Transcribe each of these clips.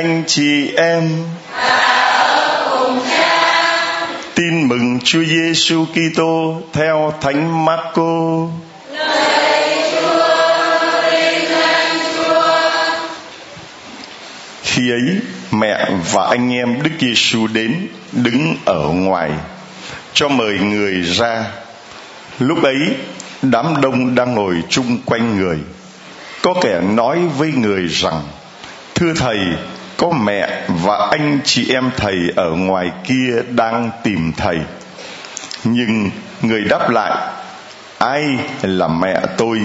Anh chị em. Tin mừng Chúa Giêsu Kitô theo Thánh Marco. Khi ấy, mẹ và anh em Đức Giêsu đến đứng ở ngoài cho mời người ra. Lúc ấy, đám đông đang ngồi chung quanh người. Có kẻ nói với người rằng: "Thưa thầy, có mẹ và anh chị em thầy ở ngoài kia đang tìm thầy." Nhưng người đáp lại: "Ai là mẹ tôi?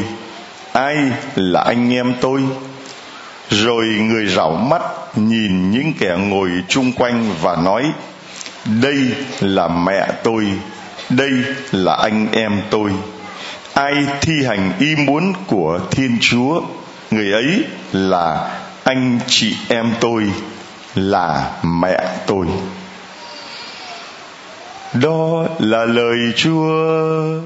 Ai là anh em tôi?" rồi người rảo mắt nhìn những kẻ ngồi chung quanh và nói, đây là mẹ tôi, đây là anh em tôi ai thi hành ý muốn của thiên chúa, người ấy là anh chị em tôi là mẹ tôi. Đó là lời chúa.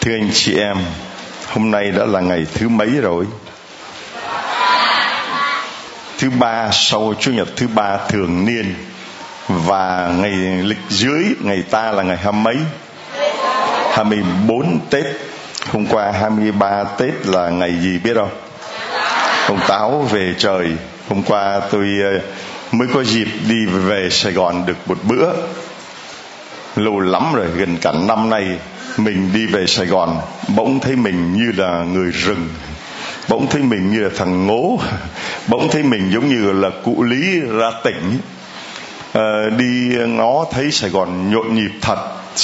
Thưa anh chị em, hôm nay đã là ngày thứ mấy rồi? Thứ ba sau chủ nhật thứ ba thường niên. Và ngày lịch dưới, ngày ta là ngày hai mấy? 24 Tết. Hôm qua 23 Tết là ngày gì biết không? Ông Táo về trời. Hôm qua tôi ờ, mới có dịp đi về Sài Gòn được một bữa. Lâu lắm rồi, gần cả năm nay mình đi về Sài Gòn, bỗng thấy mình như là người rừng bỗng thấy mình như là thằng ngố. Bỗng thấy mình giống như là cụ lý ra tỉnh. À, đi ngó thấy Sài Gòn nhộn nhịp thật.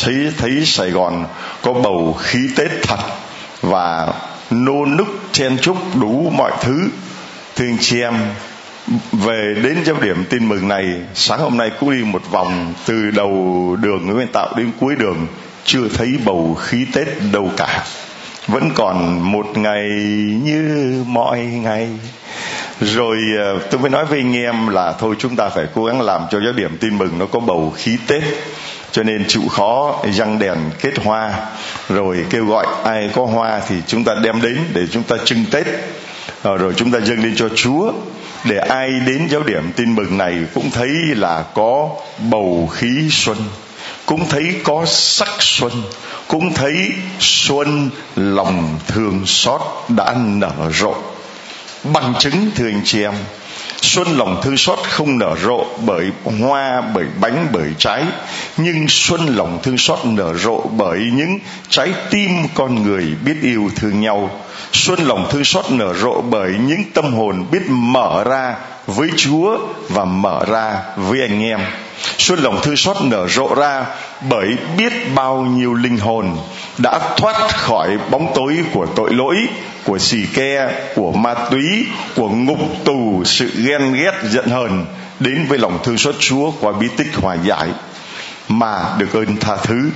Thấy thấy Sài Gòn có bầu khí Tết thật. Và nô nức chen chúc đủ mọi thứ. Thưa anh chị em về đến giáo điểm tin mừng này sáng hôm nay cũng đi một vòng từ đầu đường Nguyễn Tạo đến cuối đường chưa thấy bầu khí tết đâu cả vẫn còn một ngày như mọi ngày. Rồi ờ, tôi mới nói với anh em là thôi, chúng ta phải cố gắng làm cho giáo điểm tin mừng nó có bầu khí tết. Cho nên chịu khó răng đèn kết hoa. Rồi kêu gọi ai có hoa thì chúng ta đem đến để chúng ta trưng tết. Ờ, rồi chúng ta dâng lên cho chúa để ai đến giáo điểm tin mừng này cũng thấy là có bầu khí xuân cũng thấy có sắc xuân, cũng thấy xuân lòng thương xót đã nở rộ. Bằng chứng, thưa anh chị em, xuân lòng thương xót không nở rộ bởi hoa, bởi bánh, bởi trái, nhưng xuân lòng thương xót nở rộ bởi những trái tim con người biết yêu thương nhau. Xuân lòng thương xót nở rộ bởi những tâm hồn biết mở ra với chúa và mở ra với anh em xuân lòng thương xót nở rộ ra bởi biết bao nhiêu linh hồn đã thoát khỏi bóng tối của tội lỗi, của xì ke, của ma túy, của ngục tù, sự ghen ghét, giận hờn, đến với lòng thương xót chúa qua bí tích hòa giải. Mà được ơn tha thứ,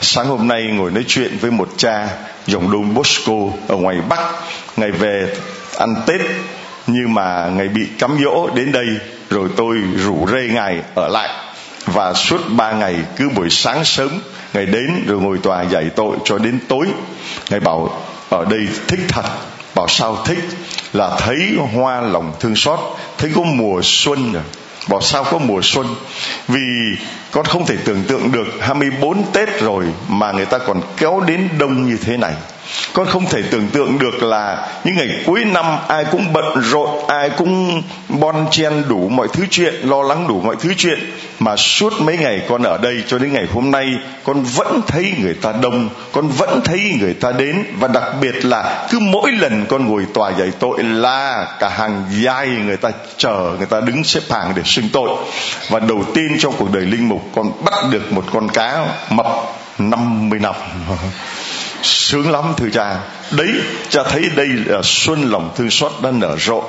sáng hôm nay ngồi nói chuyện với một cha dòng Don Bosco ở ngoài Bắc. Ngày về ăn Tết, nhưng mà ngày bị cắm dỗ đến đây, rồi tôi rủ rê ngài ở lại và suốt ba ngày, cứ buổi sáng sớm, ngày đến rồi ngồi tòa giải tội cho đến tối. Ngài bảo, ở đây thích thật. Bảo, sao thích? Là thấy hoa lòng thương xót, thấy có mùa xuân rồi bảo, sao có mùa xuân? Vì con không thể tưởng tượng được 24 Tết rồi mà người ta còn kéo đến đông như thế này con không thể tưởng tượng được là những ngày cuối năm ai cũng bận rộn, ai cũng bon chen đủ mọi thứ chuyện, lo lắng đủ mọi thứ chuyện. Mà suốt mấy ngày con ở đây cho đến ngày hôm nay, con vẫn thấy người ta đông, con vẫn thấy người ta đến. Và đặc biệt là cứ mỗi lần con ngồi tòa giải tội là cả hàng dài người ta chờ, người ta đứng xếp hàng để xưng tội. Và đầu tiên trong cuộc đời linh mục, con bắt được một con cá mập 50 năm. sướng lắm thưa cha. Đấy. Cha thấy đây là xuân lòng thương xót đang nở rộ.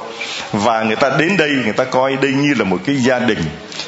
Và người ta đến đây người ta coi đây như là một cái gia đình.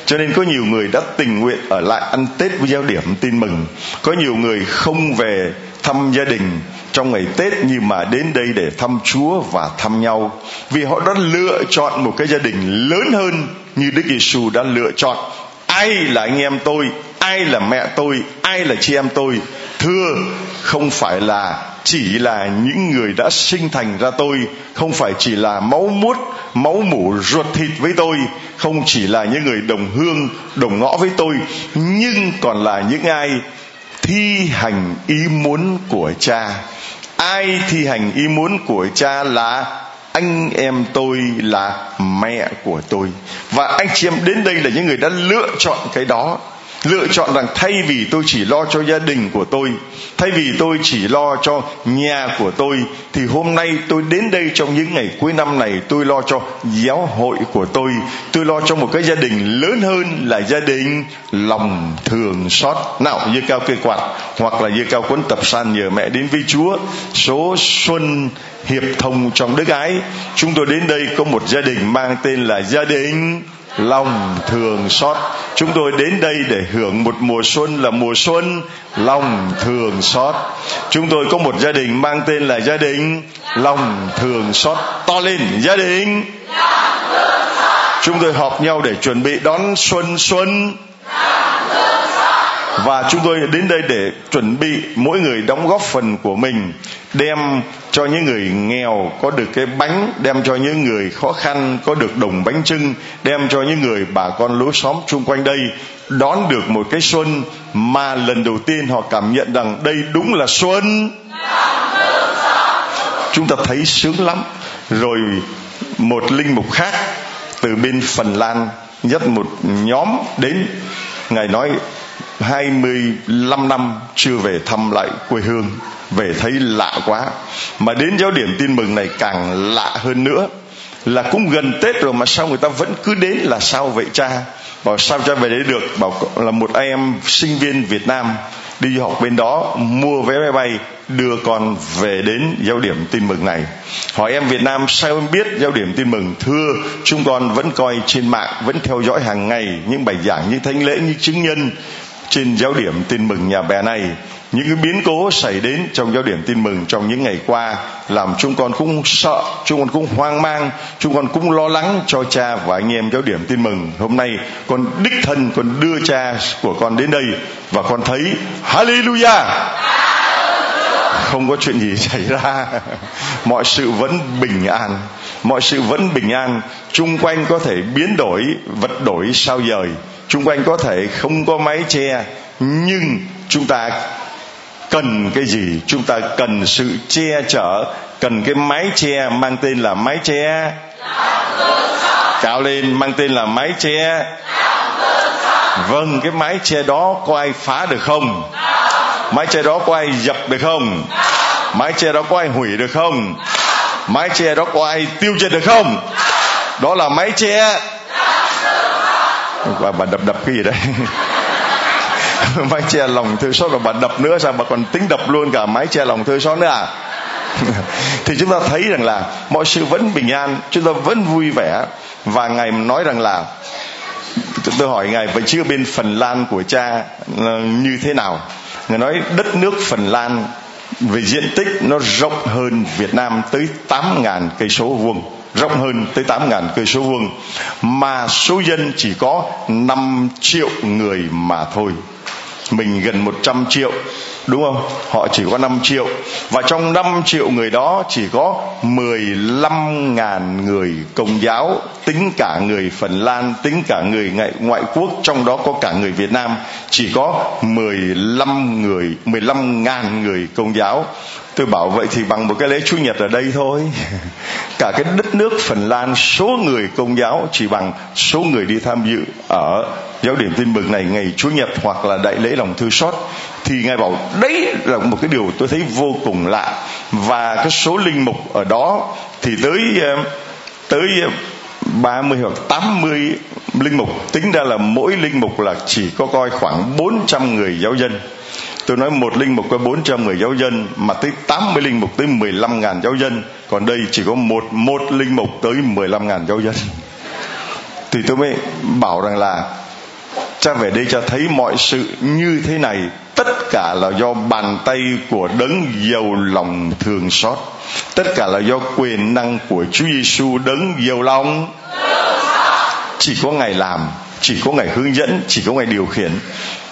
Cho nên có nhiều người đã tình nguyện ở lại ăn tết với giáo điểm tin mừng. Có nhiều người không về thăm gia đình trong ngày Tết nhưng mà đến đây để thăm Chúa và thăm nhau. Vì họ đã lựa chọn một cái gia đình lớn hơn như Đức Giêsu đã lựa chọn. Ai là anh em tôi ai là mẹ tôi ai là chị em tôi thưa, không phải là chỉ là những người đã sinh thành ra tôi, không phải chỉ là máu muốt máu mủ ruột thịt với tôi, không chỉ là những người đồng hương, đồng ngõ với tôi, nhưng còn là những ai thi hành ý muốn của cha. Ai thi hành ý muốn của cha là anh em tôi, là mẹ của tôi. Và anh chị em đến đây là những người đã lựa chọn cái đó lựa chọn rằng thay vì tôi chỉ lo cho gia đình của tôi, thay vì tôi chỉ lo cho nhà của tôi, thì hôm nay tôi đến đây trong những ngày cuối năm này, tôi lo cho giáo hội của tôi. Tôi lo cho một cái gia đình lớn hơn là gia đình lòng thường xót. Nào như cao cây quạt, hoặc là như cao cuốn tập san nhờ mẹ đến với chúa. Số xuân hiệp thông trong đức ái. Chúng tôi đến đây có một gia đình mang tên là gia đình lòng thường xót. Chúng tôi đến đây để hưởng một mùa xuân là mùa xuân lòng thường xót. Chúng tôi có một gia đình mang tên là gia đình lòng thường xót. To lên, gia đình. Chúng tôi họp nhau để chuẩn bị đón xuân xuân và chúng tôi đến đây để chuẩn bị mỗi người đóng góp phần của mình, đem cho những người nghèo có được cái bánh, đem cho những người khó khăn có được đồng bánh trưng đem cho những người bà con lối xóm chung quanh đây đón được một cái xuân mà lần đầu tiên họ cảm nhận rằng đây đúng là xuân. Chúng ta thấy sướng lắm. Rồi một linh mục khác từ bên phần lan dắt một nhóm đến, ngài nói 25 năm chưa về thăm lại quê hương, về thấy lạ quá. Mà đến giáo điểm tin mừng này càng lạ hơn nữa, là cũng gần tết rồi mà sao người ta vẫn cứ đến là sao vậy cha? Bảo sao cha về đấy được? Bảo là một anh em sinh viên việt nam đi học bên đó mua vé máy bay, đưa con về đến giáo điểm tin mừng này. Hỏi em việt nam, sao em biết giáo điểm tin mừng? Thưa, chúng con vẫn coi trên mạng, vẫn theo dõi hàng ngày những bài giảng như thánh lễ như chứng nhân trên giáo điểm tin mừng nhà bè này, những cái biến cố xảy đến trong giáo điểm tin mừng trong những ngày qua làm chúng con cũng sợ, chúng con cũng hoang mang, chúng con cũng lo lắng cho cha và anh em giáo điểm tin mừng. Hôm nay con đích thân, con đưa cha của con đến đây và con thấy hallelujah! Không có chuyện gì xảy ra. Mọi sự vẫn bình an, mọi sự vẫn bình an. Chung quanh có thể biến đổi, vật đổi sao dời chung quanh có thể không có mái che, nhưng chúng ta cần cái gì? Chúng ta cần sự che chở, cần cái mái che mang tên là mái che. Cao lên mang tên là mái che. Vâng cái mái che đó có ai phá được không? Mái che đó có ai dập được không? Mái che đó có ai hủy được không? Mái che đó có ai tiêu diệt được không? Đó là mái che và bà đập đập cái gì đấy? Mái che lòng thương xót và bà đập nữa, sao bà còn tính đập luôn cả mái che lòng thương xót nữa à? Thì chúng ta thấy rằng là mọi sự vẫn bình an, chúng ta vẫn vui vẻ. Và ngài nói rằng là, tôi hỏi ngài, vậy chứ bên phần lan của cha ờ, như thế nào? Ngài nói, đất nước phần lan về diện tích nó rộng hơn việt nam tới tám ngàn cây số vuông rộng hơn tới 8.000 cây số vuông, mà số dân chỉ có 5 triệu người mà thôi. Mình gần 100 triệu, đúng không? Họ chỉ có 5 triệu. Và trong 5 triệu người đó chỉ có 15 ngàn người công giáo, tính cả người Phần Lan, tính cả người ngoại quốc, trong đó có cả người Việt Nam, chỉ có 15 người 15 ngàn người công giáo. Tôi bảo vậy thì bằng một cái lễ chủ nhật ở đây thôi. cả cái đất nước phần lan, số người công giáo chỉ bằng số người đi tham dự ở giáo điểm tin mừng này, ngày Chúa nhật hoặc là đại lễ lòng thư xót. Thì ngài bảo, đấy là một cái điều tôi thấy vô cùng lạ. Và cái số linh mục ở đó thì tới ờ, tới ờ, 30 hoặc 80 linh mục. Tính ra là mỗi linh mục là chỉ có coi khoảng 400 người giáo dân tôi nói một linh mục có 400 người giáo dân, mà tới 80 linh mục tới 15 ngàn giáo dân. Còn đây chỉ có một một linh mục tới 15 ngàn giáo dân. Thì tôi mới bảo rằng là, cha về đây cha thấy mọi sự như thế này, tất cả là do bàn tay của đấng giàu lòng thường xót. Tất cả là do quyền năng của Chúa Giêsu đấng giàu lòng. Chỉ có ngài làm, chỉ có ngài hướng dẫn, chỉ có ngài điều khiển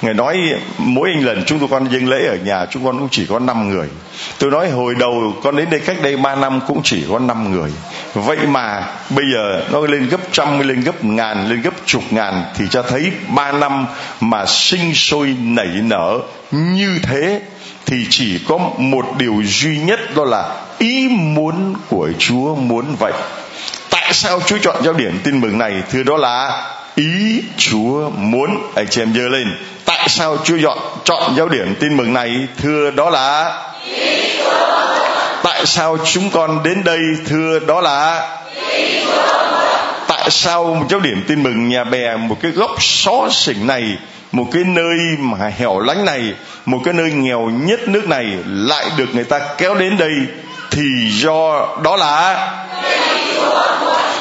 ngài nói mỗi anh lần chúng tôi con dâng lễ ở nhà chúng con cũng chỉ có 5 người tôi nói hồi đầu con đến đây cách đây 3 năm cũng chỉ có 5 người vậy mà bây giờ nó lên gấp trăm, lên gấp ngàn, lên gấp chục ngàn thì cho thấy 3 năm mà sinh sôi nảy nở như thế thì chỉ có một điều duy nhất đó là ý muốn của Chúa muốn vậy. Tại sao Chúa chọn giáo điểm tin mừng này? Thưa đó là ý Chúa muốn. Anh chị em dơ lên. Tại sao Chúa chọn chọn giáo điểm tin mừng này? Thưa đó là ý Chúa Tại sao chúng con đến đây? Thưa đó là ý Chúa Tại sao một giáo điểm tin mừng nhà bè, một cái góc xó xỉnh này, một cái nơi mà hẻo lánh này, một cái nơi nghèo nhất nước này lại được người ta kéo đến đây thì do đó là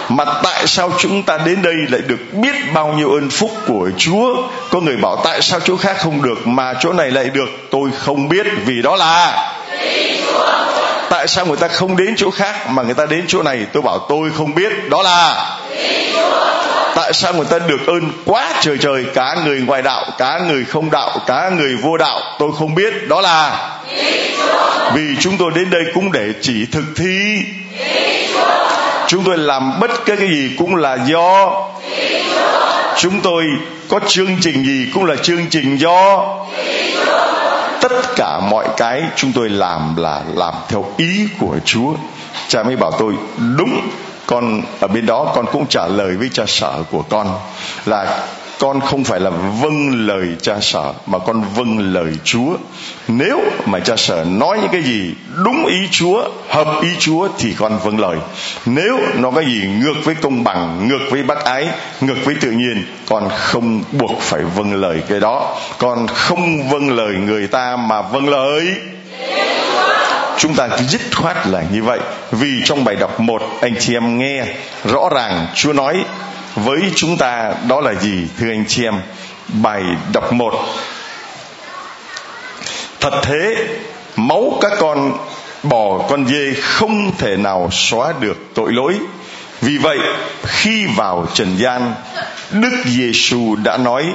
mà tại sao chúng ta đến đây lại được biết bao nhiêu ơn phúc của Chúa? Có người bảo tại sao chỗ khác không được mà chỗ này lại được? Tôi không biết, vì đó là Tại sao người ta không đến chỗ khác mà người ta đến chỗ này? Tôi bảo tôi không biết. Đó là tại sao người ta được ơn quá trời trời cả người ngoại đạo, cả người không đạo, cả người vô đạo, tôi không biết, đó là vì chúng tôi đến đây cũng để chỉ thực thi chúng tôi làm bất cứ cái gì cũng là do. Chúng tôi có chương trình gì cũng là chương trình do. Tất cả mọi cái chúng tôi làm là làm theo ý của chúa. Cha mới bảo tôi, đúng, con ở bên đó con cũng trả lời với cha sở của con là con không phải là vâng lời cha sở mà con vâng lời chúa. Nếu mà cha sở nói những cái gì đúng ý chúa, hợp ý chúa thì con vâng lời. Nếu nó cái gì ngược với công bằng, ngược với bác ái, ngược với tự nhiên, con không buộc phải vâng lời cái đó. Con không vâng lời người ta mà vâng lời. Chúng ta dứt khoát là như vậy. Vì trong bài đọc một, anh chị em nghe, rõ ràng chúa nói với chúng ta, đó là gì, thưa anh chị em? Bài đọc một. Thật thế, máu các con, bò con dê không thể nào xóa được tội lỗi. Vì vậy, khi vào trần gian, đức giêsu đã nói,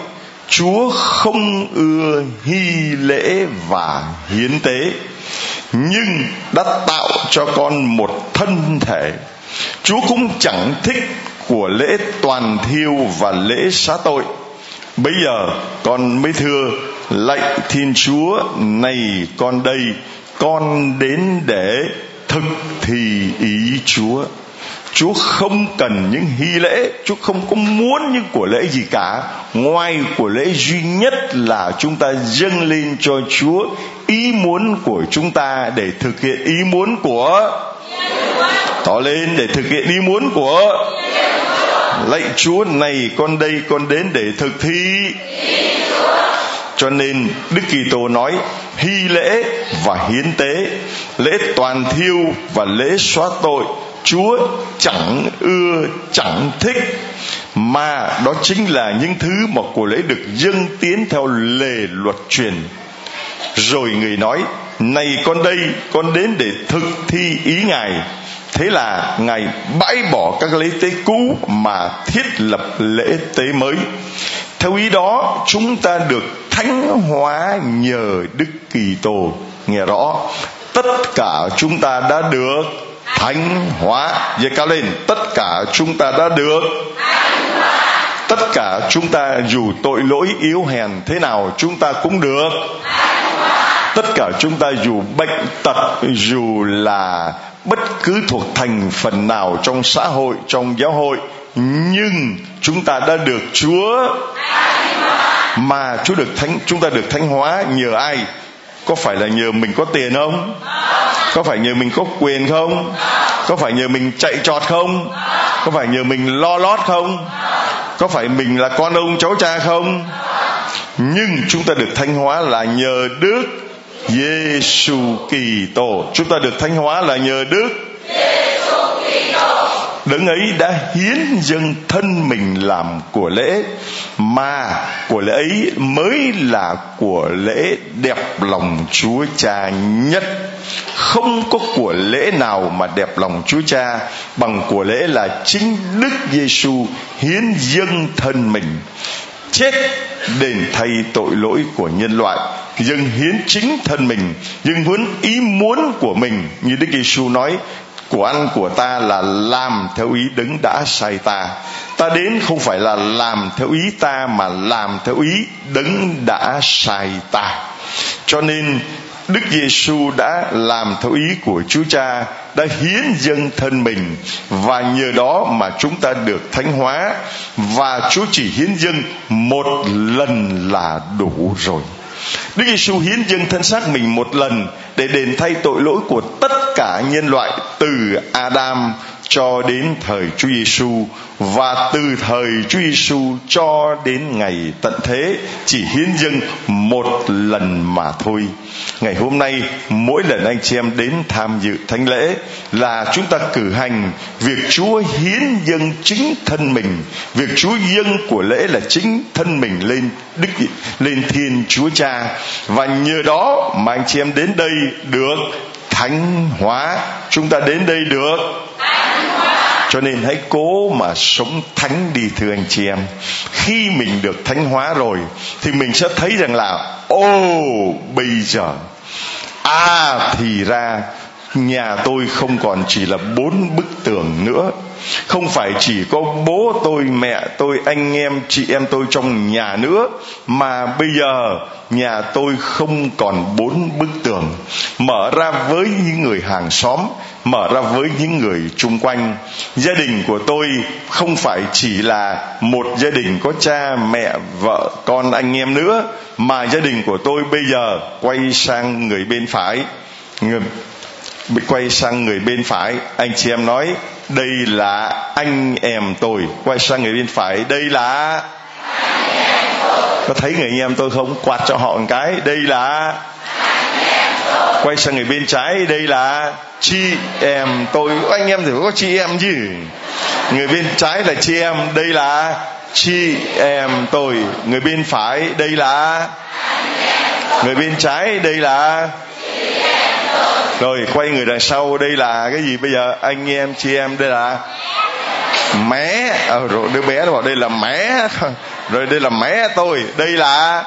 chúa không ưa hy lễ và hiến tế, nhưng đã tạo cho con một thân thể. Chúa cũng chẳng thích của lễ toàn thiêu và lễ xá tội. Bây giờ con mới thưa lạy thiên chúa này con đây con đến để thực thi ý chúa. Chúa không cần những hy lễ, Chúa không có muốn những của lễ gì cả, ngoài của lễ duy nhất là chúng ta dâng lên cho Chúa ý muốn của chúng ta để thực hiện ý muốn của tỏ lên để thực hiện ý muốn của lạy Chúa này con đây con đến để thực thi. Cho nên Đức Kitô nói, hy lễ và hiến tế, lễ toàn thiêu và lễ xóa tội, Chúa chẳng ưa, chẳng thích, mà đó chính là những thứ mà của lễ được dâng tiến theo lề luật truyền. Rồi người nói, này con đây, con đến để thực thi ý ngài thế là ngài bãi bỏ các lễ tế cũ mà thiết lập lễ tế mới. Theo ý đó, chúng ta được thánh hóa nhờ đức kỳ tô nghe rõ, tất cả chúng ta đã được thánh hóa. Về cao lên, tất cả chúng ta đã được tất cả chúng ta dù tội lỗi, yếu hèn thế nào, chúng ta cũng được tất cả chúng ta dù bệnh tật, dù là bất cứ thuộc thành phần nào trong xã hội, trong giáo hội, nhưng chúng ta đã được chúa mà chúa được thánh, chúng ta được thánh hóa nhờ ai? Có phải là nhờ mình có tiền không? Có phải nhờ mình có quyền không? Có phải nhờ mình chạy trọt không? Có phải nhờ mình lo lót không? Có phải mình là con ông cháu cha không? Nhưng chúng ta được thanh hóa là nhờ đức Giêsu Kitô chúng ta được thanh hóa là nhờ đức. Đấng ấy đã hiến dâng thân mình làm của lễ mà của lễ ấy mới là của lễ đẹp lòng chúa cha nhất. Không có của lễ nào mà đẹp lòng Chúa Cha bằng của lễ là chính Đức Giêsu hiến dâng thân mình chết đền thay tội lỗi của nhân loại dâng hiến chính thân mình dâng muốn ý muốn của mình. Như Đức Giêsu nói của ăn của ta là làm theo ý đấng đã sai ta. Ta đến không phải là làm theo ý ta mà làm theo ý đấng đã sai ta. Cho nên Đức Giêsu đã làm theo ý của Chúa Cha, đã hiến dâng thân mình. Và nhờ đó mà chúng ta được thánh hóa. Và Chúa chỉ hiến dâng một lần là đủ rồi. Đức Giêsu hiến dâng thân xác mình một lần để đền thay tội lỗi của tất cả nhân loại từ Adam cho đến thời Chúa Giêsu và từ thời Chúa Giêsu cho đến ngày tận thế chỉ hiến dâng một lần mà thôi. Ngày hôm nay mỗi lần anh chị em đến tham dự thánh lễ là chúng ta cử hành việc Chúa hiến dâng chính thân mình, việc Chúa dâng của lễ là chính thân mình lên Đức lên Thiên Chúa Cha. Và nhờ đó mà anh chị em đến đây được thánh hóa. Chúng ta đến đây được cho nên hãy cố mà sống thánh đi, thưa anh chị em. Khi mình được thánh hóa rồi, thì mình sẽ thấy rằng là, ô, bây giờ à thì ra, nhà tôi không còn chỉ là bốn bức tường nữa. Không phải chỉ có bố tôi, mẹ tôi, anh em, chị em tôi trong nhà nữa, mà bây giờ nhà tôi không còn bốn bức tường. Mở ra với những người hàng xóm mở ra với những người chung quanh. Gia đình của tôi không phải chỉ là một gia đình có cha, mẹ, vợ, con, anh em nữa, mà gia đình của tôi bây giờ quay sang người bên phải. Người bị quay sang người bên phải. Anh chị em nói, đây là anh em tôi. Quay sang người bên phải, đây là có thấy người anh em tôi không? Quạt cho họ một cái, đây là quay sang người bên trái đây là chị em tôi. Anh em thì có chị em chứ? Người bên trái là chị em đây là chị em tôi. Người bên phải đây là người bên trái đây là rồi quay người đằng sau đây là cái gì bây giờ? Anh em chị em đây là mẹ. À, rồi đứa bé nó bảo đây là mẹ. Rồi đây là mẹ tôi. Đây là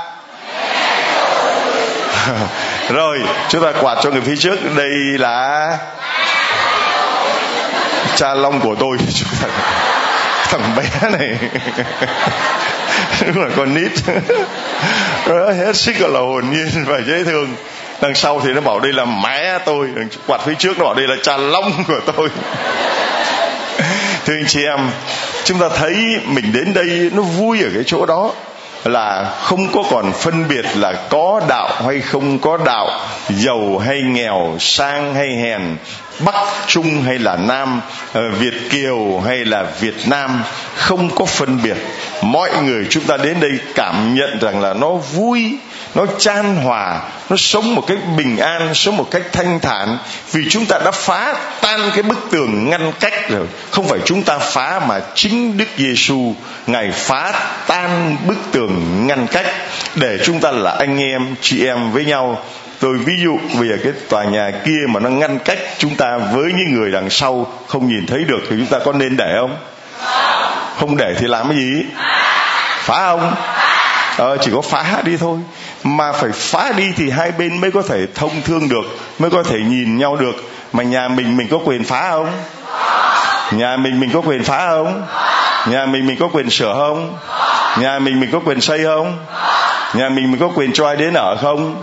rồi, chúng ta quạt cho người phía trước. Đây là cha long của tôi. Thằng bé này. Đúng là con nít. Nó hết sức là hồn nhiên và dễ thương. Đằng sau thì nó bảo đây là mẹ tôi. Quạt phía trước nó bảo đây là cha long của tôi. Thưa anh chị em, chúng ta thấy mình đến đây nó vui ở cái chỗ đó là không có còn phân biệt là có đạo hay không có đạo, giàu hay nghèo, sang hay hèn, bắc, trung hay là nam ờ, việt kiều hay là việt nam, không có phân biệt. Mọi người chúng ta đến đây cảm nhận rằng là nó vui nó chan hòa nó sống một cách bình an sống một cách thanh thản. Vì chúng ta đã phá tan cái bức tường ngăn cách rồi. Không phải chúng ta phá mà chính đức giêsu ngài phá tan bức tường ngăn cách. Để chúng ta là anh em chị em với nhau. Tôi ví dụ bây giờ cái tòa nhà kia mà nó ngăn cách chúng ta với những người đằng sau không nhìn thấy được thì chúng ta có nên để không? Không để thì làm cái gì? Phá không? Ờ, chỉ có phá đi thôi mà phải phá đi thì hai bên mới có thể thông thương được, mới có thể nhìn nhau được. Mà nhà mình mình có quyền phá không? Nhà mình mình có quyền phá không? Nhà mình mình có quyền sửa không? Nhà mình mình có quyền xây không? Nhà mình mình có quyền cho ai đến ở không?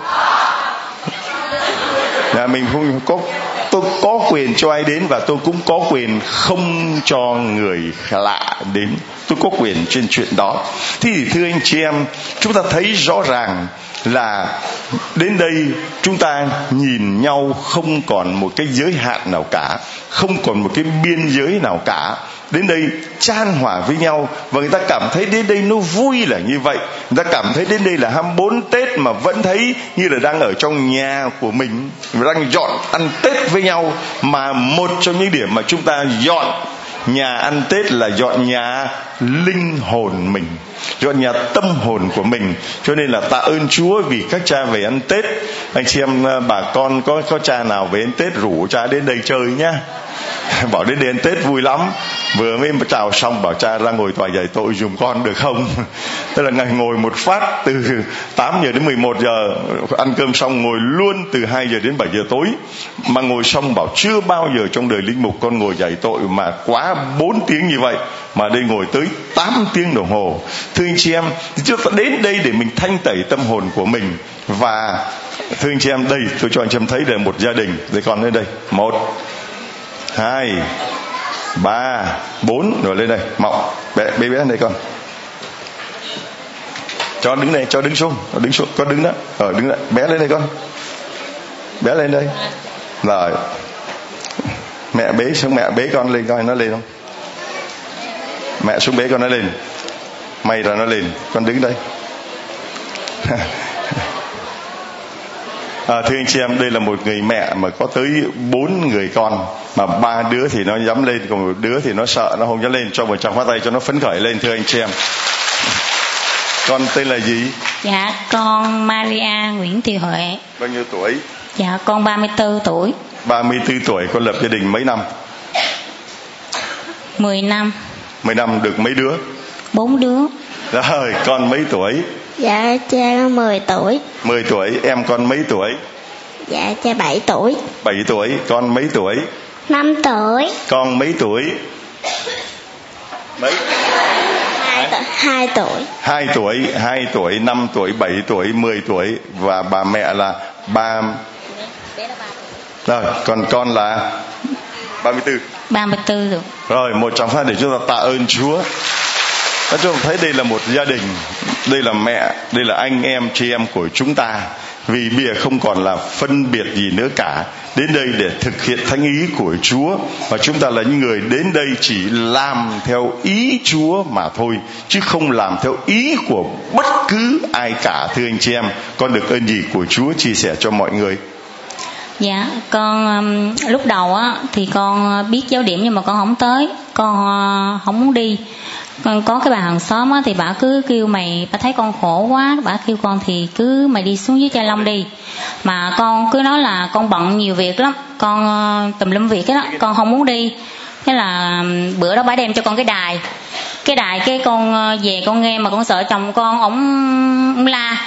Nhà mình không có, tôi có quyền cho ai đến và tôi cũng có quyền không cho người lạ đến. Tôi có quyền trên chuyện đó. Thì thưa anh chị em, chúng ta thấy rõ ràng là đến đây chúng ta nhìn nhau không còn một cái giới hạn nào cả, không còn một cái biên giới nào cả. Đến đây chan hòa với nhau và người ta cảm thấy đến đây nó vui là như vậy. Người ta cảm thấy đến đây là 24 Tết mà vẫn thấy như là đang ở trong nhà của mình. Đang dọn ăn Tết với nhau mà một trong những điểm mà chúng ta dọn nhà ăn tết là dọn nhà linh hồn mình dọn nhà tâm hồn của mình. Cho nên là tạ ơn chúa vì các cha về ăn tết. Anh chị em, ờ, bà con có có cha nào về ăn tết rủ cha đến đây chơi nhá. bảo đến đền tết vui lắm. Vừa mới chào xong, bảo cha ra ngồi tòa giải tội dùm con được không? Tức là ngày ngồi một phát từ 8 giờ đến 11 giờ. Ăn cơm xong ngồi luôn từ 2 giờ đến 7 giờ tối. Mà ngồi xong bảo chưa bao giờ trong đời linh mục con ngồi giải tội mà quá 4 tiếng như vậy. Mà đây ngồi tới 8 tiếng đồng hồ. Thưa anh chị em chúng ta đến đây để mình thanh tẩy tâm hồn của mình. Và thưa anh chị em, đây, tôi cho anh chị em thấy là một gia đình. Để con lên đây, một hai, ba, bốn. Rồi lên đây mọc bé bé bé lên đây con. Cho đứng đây, cho đứng xuống đứng xuống con đứng đó. Ờ đứng lại, bé lên đây con. Bé lên đây. Rồi. Mẹ bế xuống, mẹ bế con lên, coi nó lên không? Mẹ xuống bế con nó lên. May là nó lên. Con đứng đây. à, thưa anh chị em đây là một người mẹ mà có tới bốn người con. Mà ba đứa thì nó dám lên còn một đứa thì nó sợ nó không dám lên. Cho một tràng phát tay cho nó phấn khởi lên thưa anh chị em. Con tên là gì? Dạ con Maria Nguyễn Thị Huệ. Bao nhiêu tuổi? Dạ con 34 tuổi. 34 tuổi con lập gia đình mấy năm? 10 năm. 10 năm được mấy đứa? Bốn đứa. Rồi con mấy tuổi Dạ cha con 10 tuổi. 10 tuổi em con mấy tuổi? Dạ cha 7 tuổi. 7 tuổi con mấy tuổi? 5 tuổi. Con mấy tuổi? Mấy? 2 tuổi 2 tuổi. 2 tuổi 2 tuổi 5 tuổi 7 tuổi 10 tuổi. Và bà mẹ là ba rồi còn con là 34 34 rồi. Rồi một trong hai để chúng ta tạ ơn Chúa Nói chung thấy đây là một gia đình Đây là mẹ Đây là anh em chị em của chúng ta. Vì bây giờ không còn là phân biệt gì nữa cả. Đến đây để thực hiện thánh ý của Chúa. Và chúng ta là những người đến đây chỉ làm theo ý Chúa mà thôi Chứ không làm theo ý của bất cứ ai cả Thưa anh chị em. Con được ơn gì của Chúa chia sẻ cho mọi người? Dạ con um, lúc đầu á thì con biết giáo điểm nhưng mà con không tới. Con uh, không muốn đi con có cái bà hàng xóm á, thì bà cứ kêu mày, bà thấy con khổ quá, bà kêu con thì cứ mày đi xuống dưới chai long đi. Mà con cứ nói là con bận nhiều việc lắm, con ờ, tùm lum việc đó, con không muốn đi. Thế là bữa đó bà đem cho con cái đài. Cái đài cái con ờ, về con nghe mà con sợ chồng con ổng la.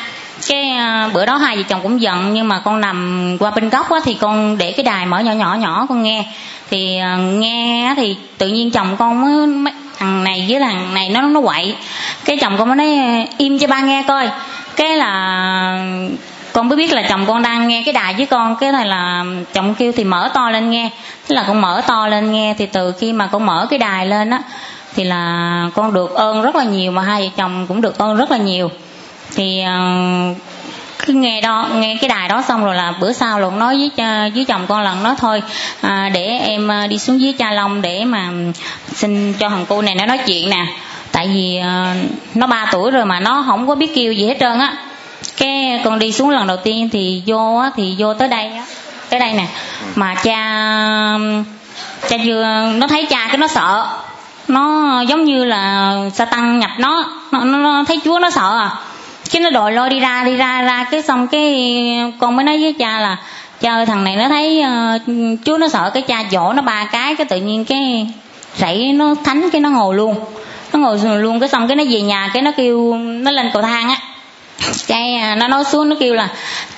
Cái ờ, bữa đó hai vợ chồng cũng giận, nhưng mà con nằm qua bên góc á, thì con để cái đài mở nhỏ nhỏ nhỏ con nghe. Thì nghe thì tự nhiên chồng con mới thằng này với thằng này nó nó quậy. Cái chồng con mới nói im cho ba nghe coi. Cái là con mới biết là chồng con đang nghe cái đài với con. Cái này là chồng kêu thì mở to lên nghe. Thế là con mở to lên nghe thì từ khi mà con mở cái đài lên á thì là con được ơn rất là nhiều mà hai vợ chồng cũng được ơn rất là nhiều. Thì ờ, cứ nghe đó nghe cái đài đó xong rồi là bữa sau luôn nói với với chồng con lần nói thôi à, để em ờ, đi xuống dưới cha long để mà xin cho thằng cô này nó nói chuyện nè. Tại vì uh, nó ba tuổi rồi mà nó không có biết kêu gì hết trơn á. Cái con đi xuống lần đầu tiên thì vô á thì vô tới đây á. Tới đây nè. Mà cha cha vừa nó thấy cha cái nó sợ. Nó giống như là sa tăng nhập nó. Nó, nó thấy chúa nó sợ à. Cái nó đòi lôi đi ra đi ra ra. Cái xong cái con mới nói với cha là cha ơi thằng này nó thấy ờ, uh, chú nó sợ. Cái cha dỗ nó ba cái cái tự nhiên cái rẫy nó thánh cái nó ngồi luôn. Nó ngồi luôn, cái xong cái nó về nhà, cái nó kêu, nó lên cầu thang á. Cái à, nó nói xuống, nó kêu là,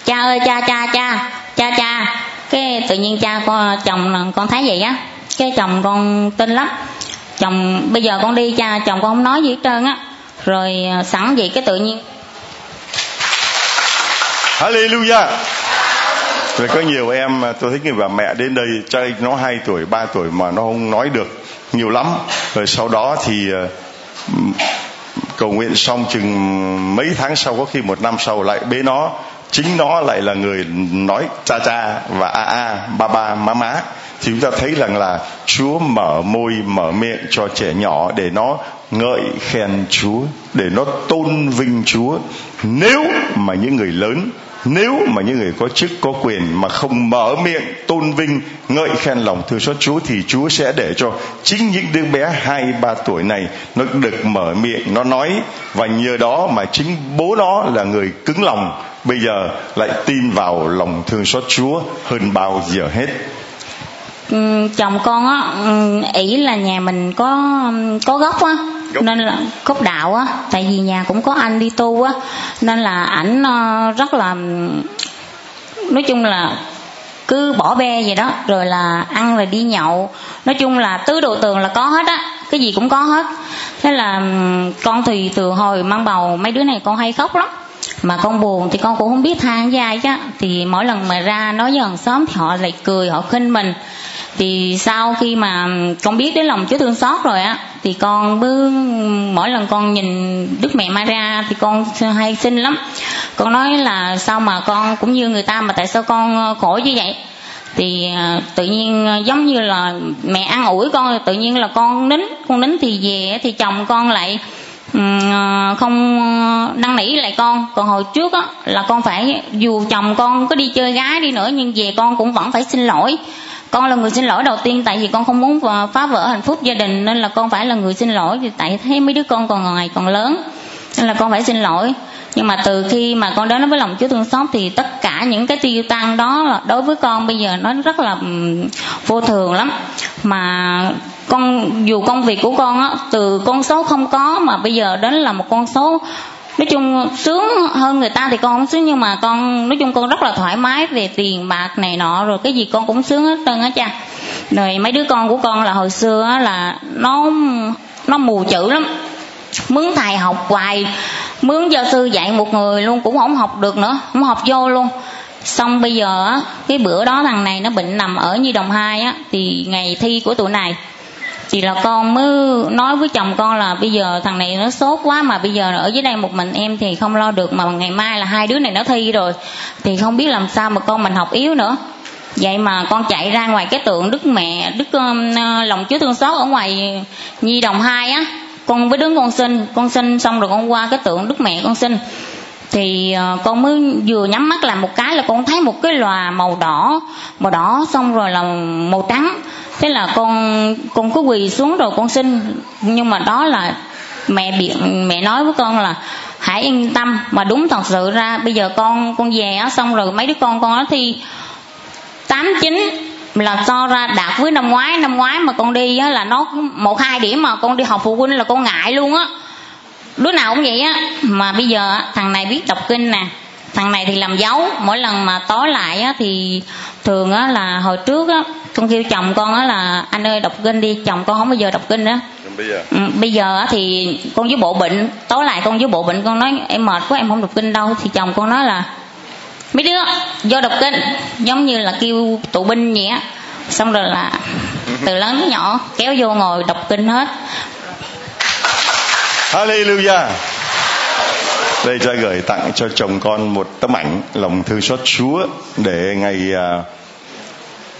cha ơi, cha cha cha cha cha. Cái tự nhiên cha con, chồng con thấy vậy á. Cái chồng con tin lắm. Chồng, bây giờ con đi, cha, chồng con không nói gì hết trơn á. Rồi à, sẵn vậy cái tự nhiên. Hallelujah. Rồi có nhiều em à, tôi thấy người bà mẹ đến đây, trai nó 2 tuổi 3 tuổi mà nó không nói được nhiều lắm. Rồi sau đó thì ờ, cầu nguyện xong chừng mấy tháng sau, có khi một năm sau lại bế nó. Chính nó lại là người nói cha cha và a a, ba ba, má má. Thì chúng ta thấy rằng là Chúa mở môi, mở miệng cho trẻ nhỏ để nó ngợi khen Chúa, để nó tôn vinh Chúa. Nếu mà những người lớn nếu mà những người có chức, có quyền mà không mở miệng, tôn vinh, ngợi khen lòng thương xót Chúa thì Chúa sẽ để cho chính những đứa bé hai, ba tuổi này nó được mở miệng, nó nói. Và nhờ đó mà chính bố nó là người cứng lòng, bây giờ lại tin vào lòng thương xót Chúa hơn bao giờ hết. Ừ, chồng con á ừ, ý là nhà mình có có gốc á nên là gốc đạo á, tại vì nhà cũng có anh đi tu á, nên là ảnh ờ, rất là, nói chung là cứ bỏ bê vậy đó, rồi là ăn rồi đi nhậu. Nói chung là tứ đồ tường là có hết á, cái gì cũng có hết. Thế là con thì từ hồi mang bầu, mấy đứa này con hay khóc lắm. Mà con buồn thì con cũng không biết than với ai chứ. Thì mỗi lần mà ra nói với hàng xóm thì họ lại cười, họ khinh mình thì sau khi mà con biết đến lòng Chúa thương xót rồi á, thì con cứ mỗi lần con nhìn Đức Mẹ Maria thì con hay xin lắm. Con nói là sao mà con cũng như người ta mà tại sao con ờ, khổ như vậy? Thì ờ, tự nhiên ờ, giống như là mẹ ăn ủi con tự nhiên là con nín. Con nín thì về thì chồng con lại ừ, không năn nỉ lại con. Còn hồi trước á, là con phải dù chồng con có đi chơi gái đi nữa, nhưng về con cũng vẫn phải xin lỗi con là người xin lỗi đầu tiên, tại vì con không muốn ờ, phá- vỡ hạnh phúc gia đình, nên là con phải là người xin lỗi, vì tại thấy mấy đứa con còn ngày còn lớn, nên là con phải xin lỗi. Nhưng mà từ khi mà con đến với lòng Chúa thương xót, thì tất cả những cái tiêu tăng đó là đối với con bây giờ nó rất là vô thường lắm. Mà con, dù công việc của con á, từ con số không có mà bây giờ đến là một con số nói chung sướng hơn người ta thì con không sướng, nhưng mà con, nói chung con rất là thoải mái về tiền bạc này nọ, rồi cái gì con cũng sướng hết trơn á cha. Rồi mấy đứa con của con là hồi xưa á là nó nó mù chữ lắm. Mướn thầy học hoài, mướn giáo sư dạy một người luôn, cũng không học được nữa, không học vô luôn. Xong bây giờ á, cái bữa đó thằng này nó bệnh nằm ở nhi đồng hai á, thì ngày thi của tụi này thì là con mới nói với chồng con là bây giờ thằng này nó sốt quá mà bây giờ ở dưới đây một mình em thì không lo được mà ngày mai là hai đứa này nó thi rồi. Thì không biết làm sao mà con mình học yếu nữa. Vậy mà con chạy ra ngoài cái tượng đức mẹ đức um, ờ, lòng chúa thương xót ở ngoài nhi đồng hai á. Con với đứng con xin con xin xong rồi con qua cái tượng đức mẹ con xin thì ờ, con mới vừa nhắm mắt làm một cái là con thấy một cái lòa màu đỏ màu đỏ xong rồi là màu trắng. Thế là con con cứ quỳ xuống rồi con xin. Nhưng mà đó là mẹ biện, mẹ nói với con là hãy yên tâm, mà đúng thật sự ra, bây giờ con con về á, xong rồi mấy đứa con con nó thi, tám, chín là so ra đạt với năm ngoái. Năm ngoái mà con đi á là nó một, hai điểm mà con đi học phụ huynh là con ngại luôn á đứa nào cũng vậy á mà bây giờ á, thằng này biết đọc kinh nè thằng này thì làm dấu. Mỗi lần mà tối lại á thì thường á là hồi trước á con kêu chồng con á là anh ơi đọc kinh đi chồng con không bao giờ đọc kinh bây giờ? Ừ, bây giờ á thì con với bộ bệnh tối lại con với bộ bệnh con nói em mệt quá em không đọc kinh đâu. Thì chồng con nói là mấy đứa vô đọc kinh. Giống như là kêu tụ binh vậy á. Xong rồi là từ lớn tới nhỏ kéo vô ngồi đọc kinh hết Hallelujah. Đây cha gửi tặng cho chồng con một tấm ảnh lòng thư xót Chúa để ngày à,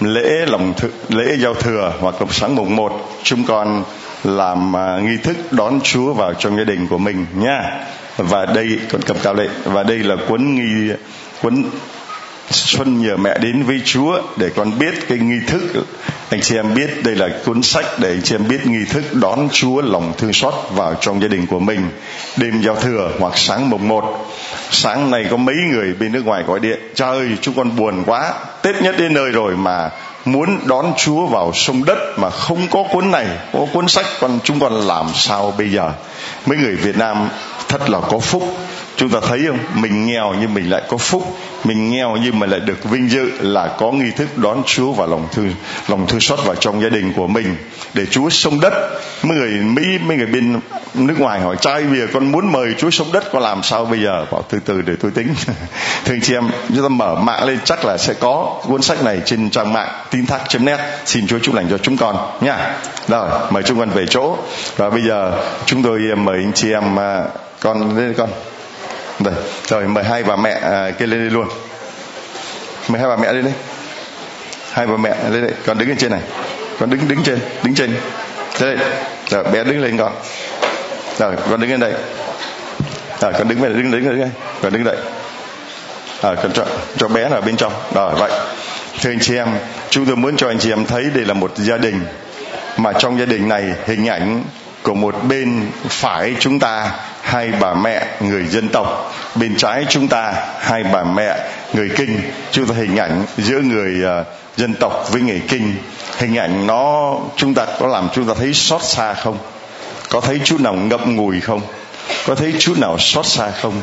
lễ lòng thư, lễ giao thừa hoặc là sáng mùng 1 chúng con làm à, nghi thức đón Chúa vào trong gia đình của mình nha. Và đây con cầm cao lệ và đây là cuốn nghi cuốn Xuân nhờ mẹ đến với Chúa để con biết cái nghi thức. Anh chị em biết đây là cuốn sách để anh chị em biết nghi thức đón Chúa lòng thương xót vào trong gia đình của mình. Đêm giao thừa hoặc sáng mùng 1 sáng này có mấy người bên nước ngoài gọi điện, cha ơi, chúng con buồn quá, Tết nhất đến nơi rồi mà muốn đón Chúa vào sông đất mà không có cuốn này, có cuốn sách còn chúng con làm sao bây giờ? Mấy người Việt Nam thật là có phúc chúng ta thấy không? Mình nghèo nhưng mình lại có phúc. Mình nghèo nhưng mà lại được vinh dự là có nghi thức đón Chúa vào lòng thương lòng thương xót vào trong gia đình của mình. Để Chúa sông đất, mấy người Mỹ, mấy người bên nước ngoài hỏi trai bây giờ con muốn mời Chúa sông đất, con làm sao bây giờ? Bảo, từ từ để tôi tính. Thưa anh chị em, chúng ta mở mạng lên, chắc là sẽ có cuốn sách này trên trang mạng tin thác net. Xin Chúa chúc lành cho chúng con nha. Rồi, mời chúng con về chỗ. Và bây giờ chúng tôi mời anh chị em à, con lên con đây, rồi mời hai bà mẹ à, kia lên đây luôn. Mời hai bà mẹ lên đây. Hai bà mẹ lên đây, con đứng lên trên này. Con đứng đứng trên, đứng trên. Đây, rồi bé đứng lên con. Rồi con đứng lên đây. Rồi con đứng về đứng đứng đứng đây. Con đứng đây à, cho cho bé ở bên trong rồi vậy thưa anh chị em chúng tôi muốn cho anh chị em thấy đây là một gia đình mà trong gia đình này hình ảnh của một bên phải chúng ta hai bà mẹ người dân tộc. Bên trái chúng ta hai bà mẹ người kinh. Chúng ta hình ảnh giữa người uh, dân tộc với người kinh. Hình ảnh nó chúng ta có làm chúng ta thấy xót xa không? Có thấy chút nào ngậm ngùi không? Có thấy chút nào xót xa không?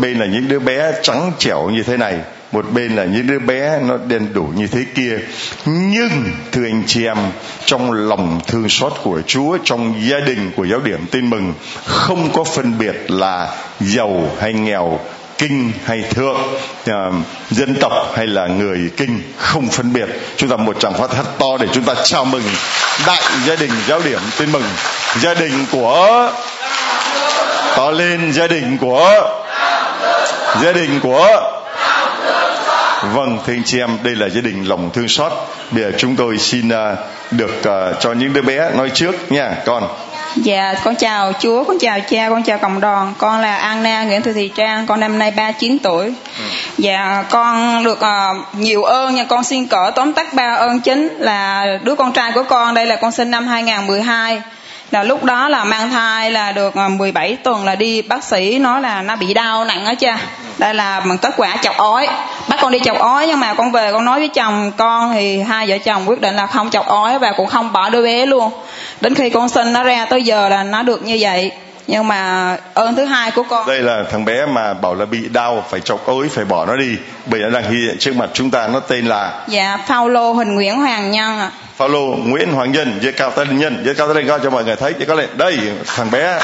Bên là những đứa bé trắng trẻo như thế này một bên là những đứa bé nó đen đủ như thế kia. Nhưng thưa anh chị em trong lòng thương xót của chúa trong gia đình của giáo điểm tin mừng không có phân biệt là giàu hay nghèo kinh hay thượng uh, dân tộc hay là người kinh không phân biệt. Chúng ta một tràng phát thật to để chúng ta chào mừng đại gia đình giáo điểm tin mừng. Gia đình của to lên gia đình của gia đình của vâng thưa anh chị em đây là gia đình lòng thương xót bây giờ chúng tôi xin uh, được uh, cho những đứa bé nói trước nha con Dạ, con chào Chúa, con chào cha, con chào cộng đoàn. Con là Anna Nguyễn Thị Thị Trang, con năm nay 39 tuổi. Ừ. Dạ, con được uh, nhiều ơn nha, con xin cỡ tóm tắt ba ơn chính là đứa con trai của con, đây là con sinh năm 2012 là lúc đó là mang thai là được 17 à, tuần là đi bác sĩ nói là nó bị đau nặng đó cha. Đây là bằng kết quả chọc ói. Bắt con đi chọc ói nhưng mà con về con nói với chồng con thì hai vợ chồng quyết định là không chọc ói và cũng không bỏ đứa bé luôn. Đến khi con sinh nó ra tới giờ là nó được như vậy. Nhưng mà ơn thứ hai của con đây là thằng bé mà bảo là bị đau phải chọc ối phải bỏ nó đi. Bây giờ đang hiện trước mặt chúng ta nó tên là dạ Paulo Huỳnh Nguyễn Hoàng Nhân ạ Phaolô Nguyễn Hoàng Nhân giơ cao tay lên nhân giơ cao tay lên cao cho mọi người thấy giơ cao lên đây, thằng bé.